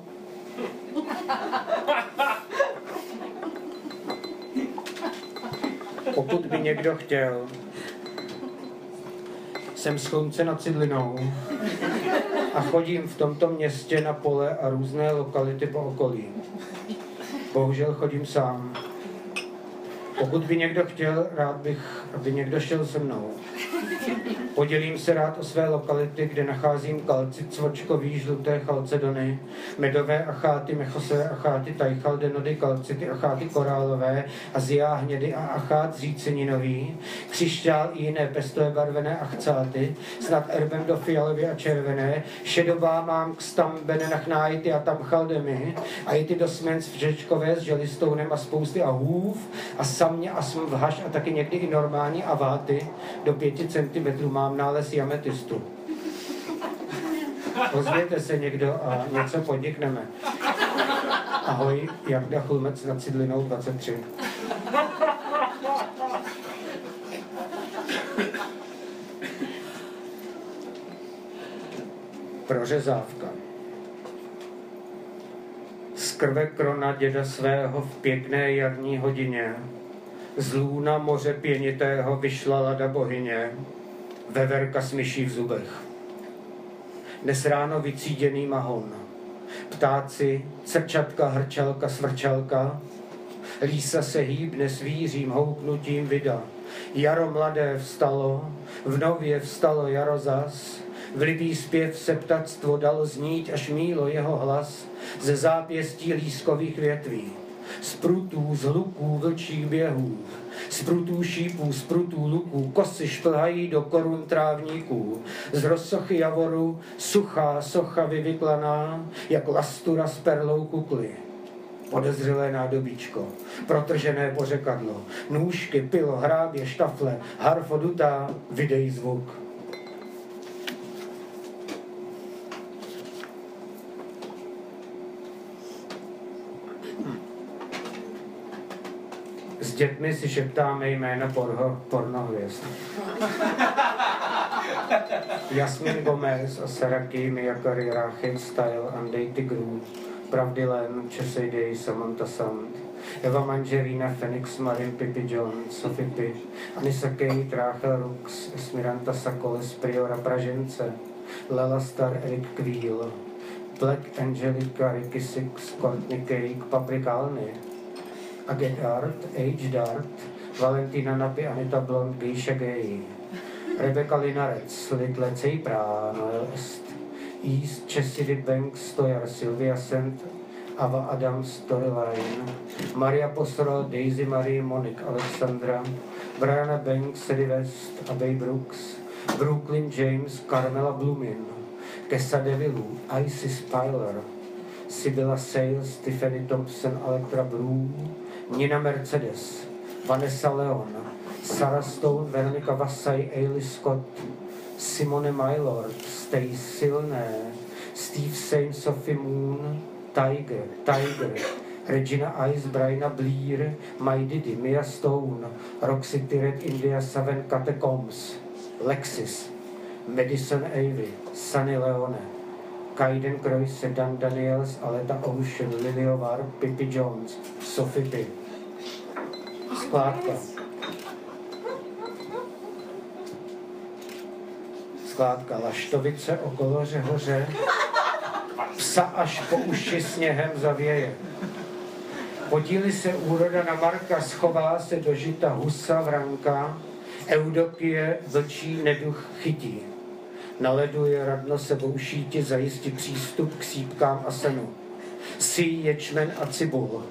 Pokud by někdo chtěl, jsem slunce nad Cidlinou a chodím v tomto městě na pole a různé lokality po okolí. Bohužel chodím sám. Pokud by někdo chtěl, rád bych, aby někdo šel se mnou. Podělím se rád o své lokality, kde nacházím kalci, cvočkový, žluté chalcedony, medové acháty, mechosové acháty, tajchaldenody, kalcity, acháty korálové, azia hnědy a achát zříceninový, křišťál i jiné pestové barvené achcáty, snad erbem do fialové a červené, šedová mám k stambene nachnájty a tam chaldemy, a i ty do smenc vřečkové s želistounem a spousty a hův a samě a smvhaš a taky někdy i normální aváty do pěti centimetrů mám mám nález jametistu. Ozvěte se někdo a něco podnikneme. Ahoj, Jarda Chlumec nad Cidlinou 23. Prořezávka. Z krve krona děda svého v pěkné jarní hodině z lůna moře pěnitého vyšla lada bohyně, veverka s myší v zubech. Dnes ráno vycíděný mahon. Ptáci, crčatka, hrčalka, svrčalka. Lísa se hýbne svířím houknutím vida. Jaro mladé vstalo, v nově vstalo jaro zas. V libý zpěv se ptactvo dalo znít, až mílo jeho hlas ze zápěstí lískových větví. Z prutů, z hluků vlčích běhů, z prutů šípů, z prutů luků, kosy šplhají do korun trávníků. Z rozsochy javoru suchá socha vyvyklaná, jak lastura s perlou kukly podezřelé nádobíčko, protržené pořekadlo, nůžky, pilo, hrábě, štafle, harfo dutá, videj zvuk. Dětmi si šeptáme jména porho, pornohvězd. Jasmin Gomez a Saraki Miyakari Rachel Style and Date Gru, Pravdy Len, Chesay Day, Samantha Sand, Eva Manželína, Phoenix Marin, Pippi Jones, Sophie Pitt, Anissa Kate, Rachel Rux, Esmiranta Sakoles, Priora Pražence, Lela Star, Eric Queel, Black Angelica, Ricky Six, Courtney Cake, Paprikalny, Aget Art, H. Dart, Valentina Napi, Anita Blond, Geisha Gay, Rebecca Linarec, Noel Est, East, Chessidy Banks, Stojar, Sylvia Sent, Ava Adams, Storyline, Maria Posro, Daisy Marie, Monique Alexandra, Brianna Banks, Sadie West, Abbey Brooks, Brooklyn James, Carmela Blumin, Kessa Devilu, Isis Pyler, Sibylla Sales, Tiffany Thompson, Electra Blue, Nina Mercedes, Vanessa Leon, Sarah Stone, Veronika Vassaj, Ailey Scott, Simone Mylord, Stay Silné, Steve Saint, Sophie Moon, Tiger, Tiger, Regina Ice, Bryna Bleer, My Diddy, Mia Stone, Roxy Red India Seven Catacombs, Lexis, Madison Avey, Sunny Leone, Kaiden Croix, Dan Daniels, Aleta Ocean, Lily Var, Pippi Jones, Sophie P. Skládka. Skládka Laštovice okolo Řehoře, psa až po uši sněhem zavěje. Podíli se úroda na Marka, schová se do žita husa vranka, Eudokie vlčí neduch chytí. Na ledu je radno se boušíti zajistit přístup k sípkám a senu. Si ječmen a cibul.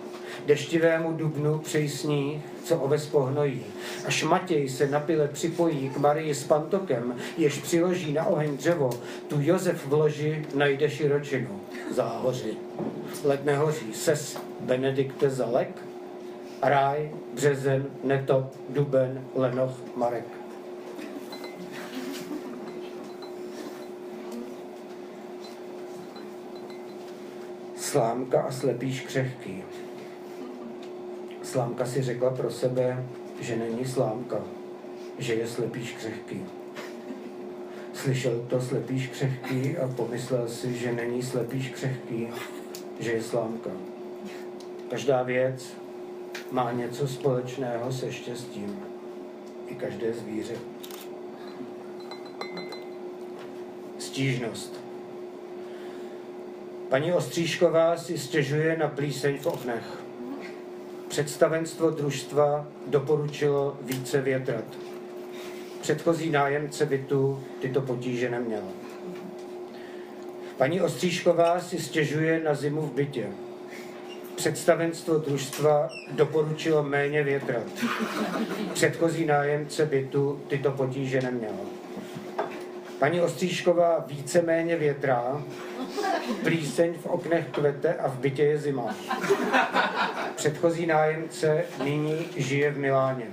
Deštivému dubnu přeji sníh, co oves pohnojí. Až Matěj se na pile připojí k Marii s pantokem, jež přiloží na oheň dřevo, tu Josef v loži najde širočinu. Záhoři. Let nehoří. Ses Benedikte Zalek, Ráj, Březen, Netop, Duben, Lenoch, Marek. Slámka a slepý křehký. Slámka si řekla pro sebe, že není slámka, že je slepý křehký. Slyšel to slepý křehký a pomyslel si, že není slepý křehký, že je slámka. Každá věc má něco společného se štěstím. I každé zvíře. Stížnost. Paní Ostříšková si stěžuje na plíseň v oknech. Představenstvo družstva doporučilo více větrat. Předchozí nájemce bytu tyto potíže neměla. Paní Ostříšková si stěžuje na zimu v bytě. Představenstvo družstva doporučilo méně větrat. Předchozí nájemce bytu tyto potíže neměla. Paní Ostříšková víceméně větrá, plíseň v oknech kvete a v bytě je zima. Předchozí nájemce nyní žije v Miláně.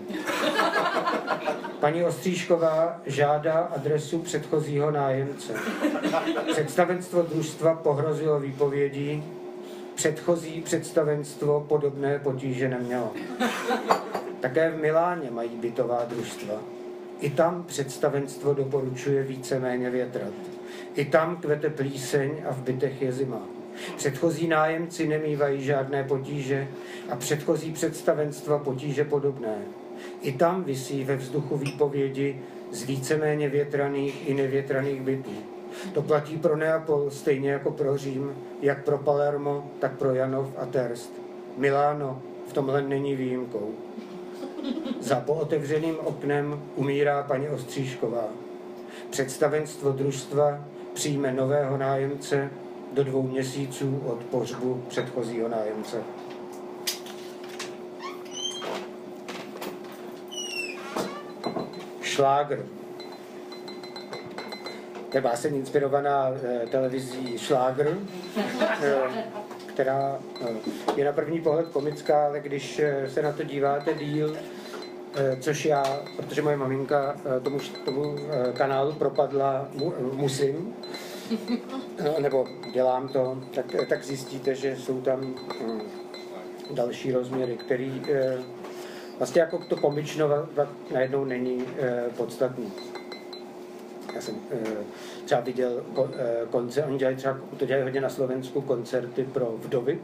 Paní Ostříšková žádá adresu předchozího nájemce. Představenstvo družstva pohrozilo výpovědí, předchozí představenstvo podobné potíže nemělo. Také v Miláně mají bytová družstva. I tam představenstvo doporučuje víceméně větrat. I tam kvete plíseň a v bytech je zima. Předchozí nájemci nemývají žádné potíže a předchozí představenstva potíže podobné. I tam visí ve vzduchu výpovědi z víceméně větraných i nevětraných bytů. To platí pro Neapol stejně jako pro Řím, jak pro Palermo, tak pro Janov a Terst. Miláno v tomhle není výjimkou. Za pootevřeným oknem umírá paní Ostříšková. Představenstvo družstva přijme nového nájemce do dvou měsíců od pohřbu předchozího nájemce. Šlágr. To je báseň inspirovaná eh, televizí Šlágr, eh, která eh, je na první pohled komická, ale když se na to díváte díl, což já, protože moje maminka eh, tomu, tomu eh, kanálu propadla, mu, musím, nebo dělám to, tak, tak zjistíte, že jsou tam hm, další rozměry, který eh, vlastně jako to komično najednou není podstatný. Já jsem třeba viděl ko, koncert, oni dělají třeba, to dělají hodně na Slovensku, koncerty pro vdovy,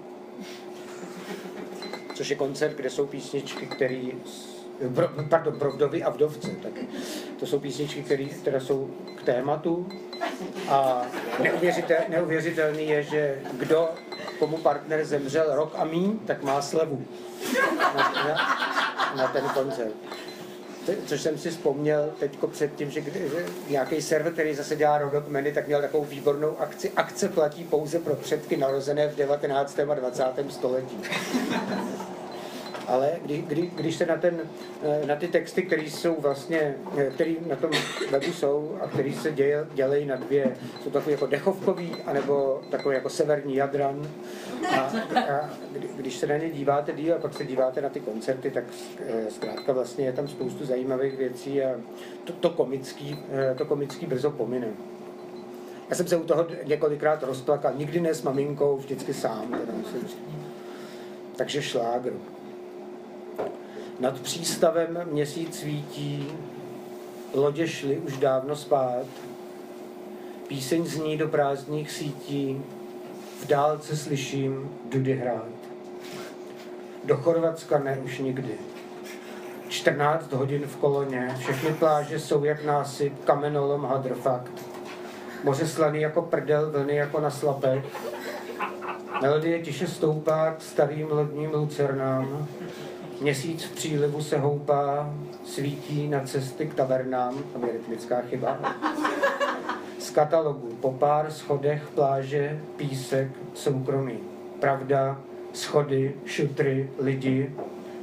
což je koncert, kde jsou písničky, které pro, pardon, pro vdovy a vdovce. Tak to jsou písničky, které, které jsou k tématu a neuvěřitel, neuvěřitelný je, že kdo, komu partner zemřel rok a míň, tak má slevu na, na, na ten koncert. Což jsem si vzpomněl teď předtím, že, že nějaký server, který zase dělá rodokmeny, tak měl takovou výbornou akci. Akce platí pouze pro předky narozené v 19. a 20. století ale kdy, kdy, když se na, ten, eh, na ty texty, které jsou vlastně, eh, které na tom webu jsou a které se děje, dělají na dvě, jsou takové jako dechovkový, anebo takové jako severní jadran. A, a když se na ně díváte díl a pak se díváte na ty koncerty, tak eh, zkrátka vlastně je tam spoustu zajímavých věcí a to, to komický, to komický brzo pomine. Já jsem se u toho několikrát rozplakal, nikdy ne s maminkou, vždycky sám. Teda Takže šlágr. Nad přístavem měsíc svítí, lodě šly už dávno spát, píseň zní do prázdných sítí, v dálce slyším dudy hrát. Do Chorvatska ne už nikdy. 14 hodin v koloně, všechny pláže jsou jak násyp, kamenolom hadr fakt. Moře slaný jako prdel, vlny jako na slapech. Melodie tiše stoupá k starým lodním lucernám. Měsíc v přílivu se houpá, svítí na cesty k tavernám, tam je rytmická chyba. Z katalogu po pár schodech pláže, písek, soukromí. Pravda, schody, šutry, lidi,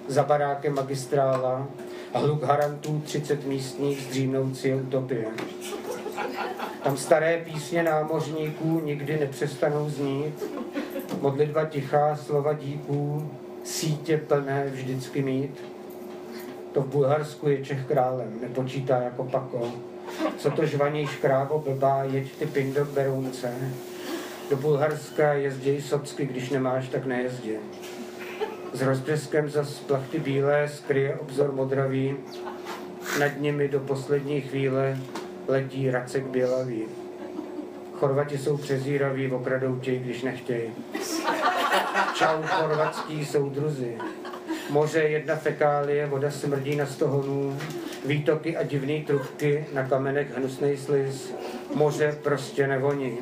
za barákem magistrála hluk harantů 30 místních zdřímnoucí utopie. Tam staré písně námořníků nikdy nepřestanou znít, modlitba tichá, slova díků, sítě plné vždycky mít. To v Bulharsku je Čech králem, nepočítá jako pako. Co to žvaní škrávo blbá, jeď ty pindo k Berounce. Do Bulharska jezděj socky, když nemáš, tak nejezdě. S rozbřeskem za plachty bílé skryje obzor modravý, nad nimi do poslední chvíle letí racek bělavý. Chorvati jsou přezíraví, okradou tě, když nechtějí. Čau chorvatský soudruzi. Moře jedna fekálie, voda smrdí na stohonů, výtoky a divné trubky, na kamenech hnusnej sliz. Moře prostě nevoní.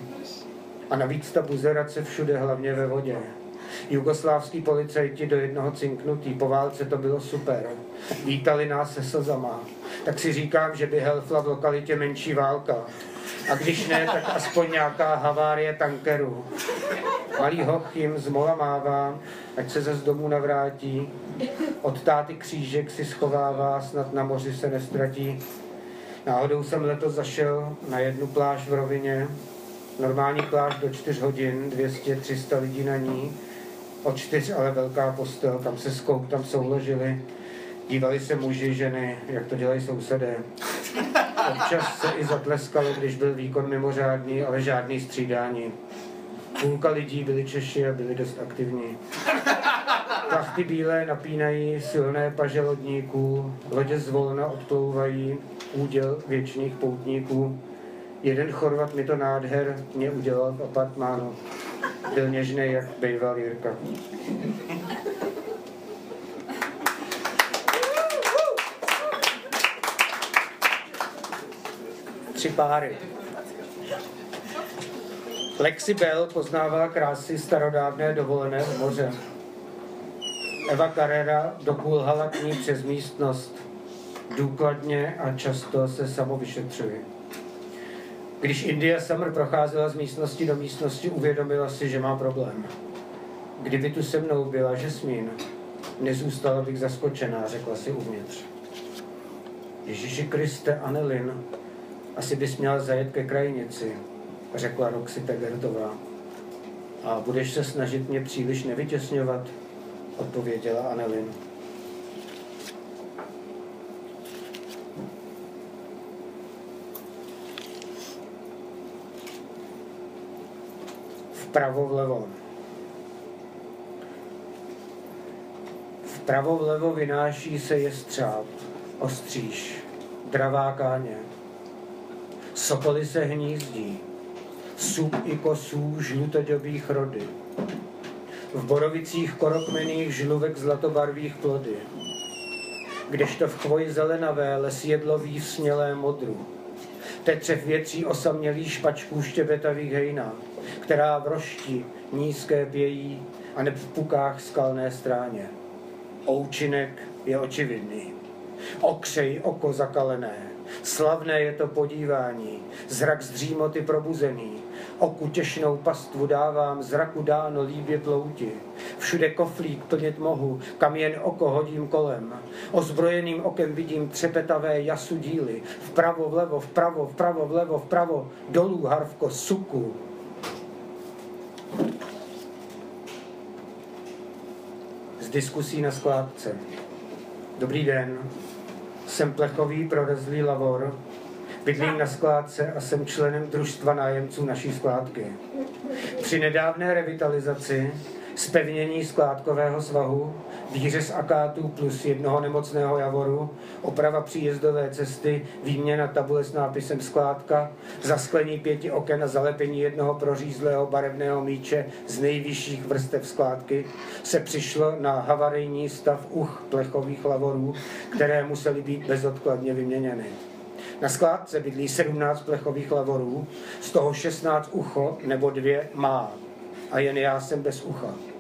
A navíc ta buzerace všude, hlavně ve vodě. Jugoslávský policajti do jednoho cinknutý, po válce to bylo super. Vítali nás se slzama. Tak si říkám, že by helfla v lokalitě menší válka. A když ne, tak aspoň nějaká havárie tankeru. Malý hoch jim z mola mává, ať se ze z domu navrátí. Od táty křížek si schovává, snad na moři se nestratí. Náhodou jsem letos zašel na jednu pláž v rovině. Normální pláž do 4 hodin, 200-300 lidí na ní. O čtyř ale velká postel, tam se skoup, tam souložili. Dívali se muži, ženy, jak to dělají sousedé. Občas se i zatleskalo, když byl výkon mimořádný, ale žádný střídání. Půlka lidí byli Češi a byli dost aktivní. Plachty bílé napínají silné paže lodníků, lodě zvolna odplouvají, úděl věčných poutníků. Jeden Chorvat mi to nádher mě udělal v apartmánu. Byl něžný jak bejval Jirka. Tři páry. Lexi Bell poznávala krásy starodávné dovolené u moře. Eva Carrera dokulhala k ní přes místnost. Důkladně a často se samovyšetřuje. Když India Summer procházela z místnosti do místnosti, uvědomila si, že má problém. Kdyby tu se mnou byla Žesmín, nezůstala bych zaskočená, řekla si uvnitř. Ježíši Kriste, Anelin, asi bys měla zajet ke krajnici, řekla Roxy Tegertová. A budeš se snažit mě příliš nevytěsňovat, odpověděla Anelin. Vpravo vlevo. Vpravo vlevo vynáší se jestřáb, ostříž, dravá káně. Sokoly se hnízdí, sub i kosů žlutoďobých rody. V borovicích korokmených žluvek zlatobarvých plody. Kdežto v chvoji zelenavé les jedlový v snělé modru. Tetřev větří osamělý špačků štěbetavých hejná, která v rošti nízké pějí a neb v pukách skalné stráně. Oučinek je očividný. Okřej oko zakalené, slavné je to podívání, zrak z dřímoty probuzený, oku těšnou pastvu dávám, zraku dáno líbě plouti. Všude koflík plnit mohu, kam jen oko hodím kolem. Ozbrojeným okem vidím třepetavé jasu díly, vpravo, vlevo, vpravo, vpravo, vlevo, vpravo, dolů, harvko, suku. Z diskusí na skládce. Dobrý den, jsem plechový prorezlý lavor, bydlím na skládce a jsem členem družstva nájemců naší skládky. Při nedávné revitalizaci spevnění skládkového svahu, výřez akátů plus jednoho nemocného javoru, oprava příjezdové cesty, výměna tabule s nápisem skládka, zasklení pěti oken a zalepení jednoho prořízlého barevného míče z nejvyšších vrstev skládky, se přišlo na havarijní stav uch plechových lavorů, které musely být bezodkladně vyměněny. Na skládce bydlí 17 plechových lavorů, z toho 16 ucho nebo dvě má a jen já jsem bez ucha.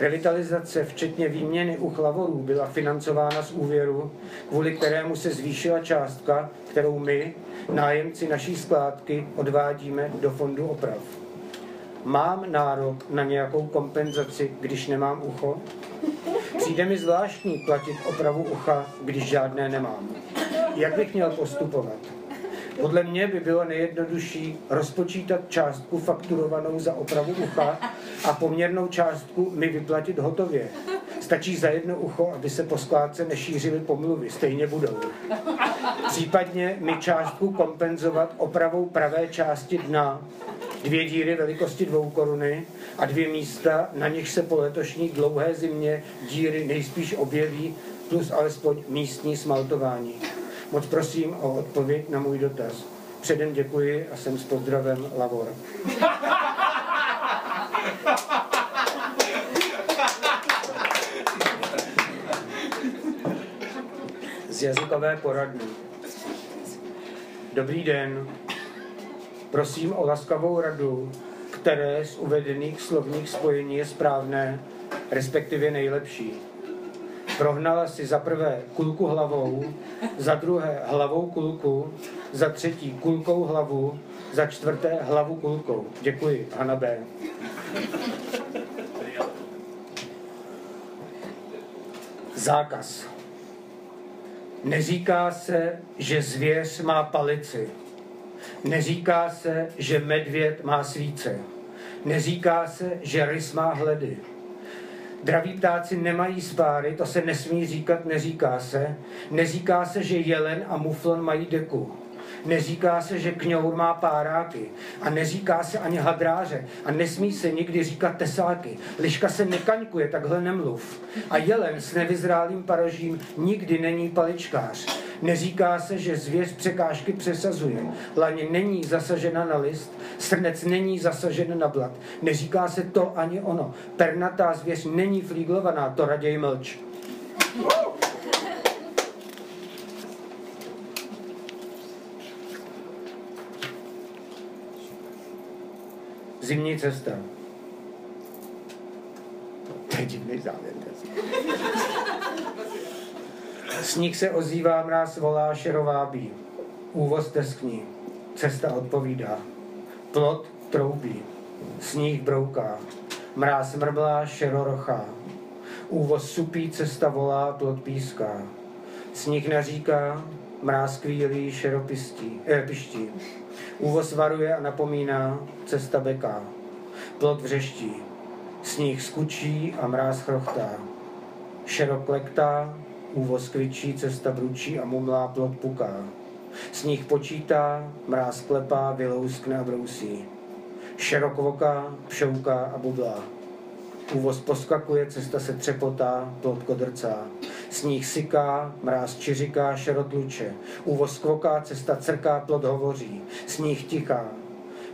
Revitalizace, včetně výměny uch lavorů, byla financována z úvěru, kvůli kterému se zvýšila částka, kterou my, nájemci naší skládky, odvádíme do fondu oprav. Mám nárok na nějakou kompenzaci, když nemám ucho? Přijde mi zvláštní platit opravu ucha, když žádné nemám. Jak bych měl postupovat? Podle mě by bylo nejjednodušší rozpočítat částku fakturovanou za opravu ucha a poměrnou částku mi vyplatit hotově. Stačí za jedno ucho, aby se po skládce nešířily pomluvy, stejně budou. Případně mi částku kompenzovat opravou pravé části dna, dvě díry velikosti dvou koruny a dvě místa, na nich se po letošní dlouhé zimě díry nejspíš objeví, plus alespoň místní smaltování. Moc prosím o odpověď na můj dotaz. Předem děkuji a jsem s pozdravem Lavor. Z jazykové poradny. Dobrý den. Prosím o laskavou radu, které z uvedených slovních spojení je správné, respektive nejlepší. Prohnala si za prvé kulku hlavou, za druhé hlavou kulku, za třetí kulkou hlavu, za čtvrté hlavu kulkou. Děkuji, Hanna B. Zákaz. Neříká se, že zvěř má palici. Neříká se, že medvěd má svíce. Neříká se, že rys má hledy. Draví ptáci nemají spáry, to se nesmí říkat, neříká se. Neříká se, že jelen a muflon mají deku. Neříká se, že kňour má páráky. A neříká se ani hadráře. A nesmí se nikdy říkat tesáky. Liška se nekaňkuje, takhle nemluv. A jelen s nevyzrálým parožím nikdy není paličkář. Neříká se, že zvěř překážky přesazuje. Laně není zasažena na list, srnec není zasažen na blat. Neříká se to ani ono. Pernatá zvěř není flíglovaná, to raději mlč. Zimní cesta. To je divný závěr. Sníh se ozývá, mráz volá, šerovábí. Úvoz teskní, cesta odpovídá. Plot troubí, sníh brouká, mráz mrblá, šerorochá. Úvoz supí, cesta volá, plot píská. Sníh naříká, mráz kvílí, šeropistí, eh, piští. Úvoz varuje a napomíná, cesta beká. Plot vřeští, sníh skučí a mráz chrochtá. Šerok lektá, úvoz kvičí, cesta bručí a mumlá plot puká. Sníh počítá, mráz klepá, vylouskne a brousí. Šerokovoká, pšouká a budlá. Úvoz poskakuje, cesta se třepotá, plot kodrcá. Sníh syká, mráz čiřiká, šerot luče. Úvoz kvoká, cesta crká, plot hovoří. Sníh tichá,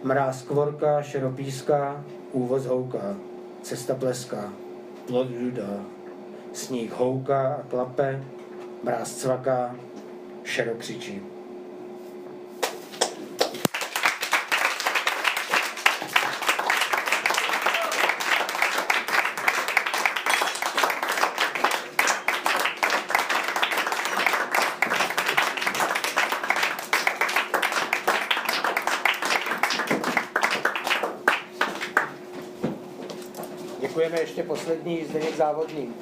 mráz kvorká, šeropíská, úvoz houká. Cesta pleská, plot judá. Sníh houká a klape, mráz cvaká, šero křičí. Ještě poslední Zdeněk Závodný.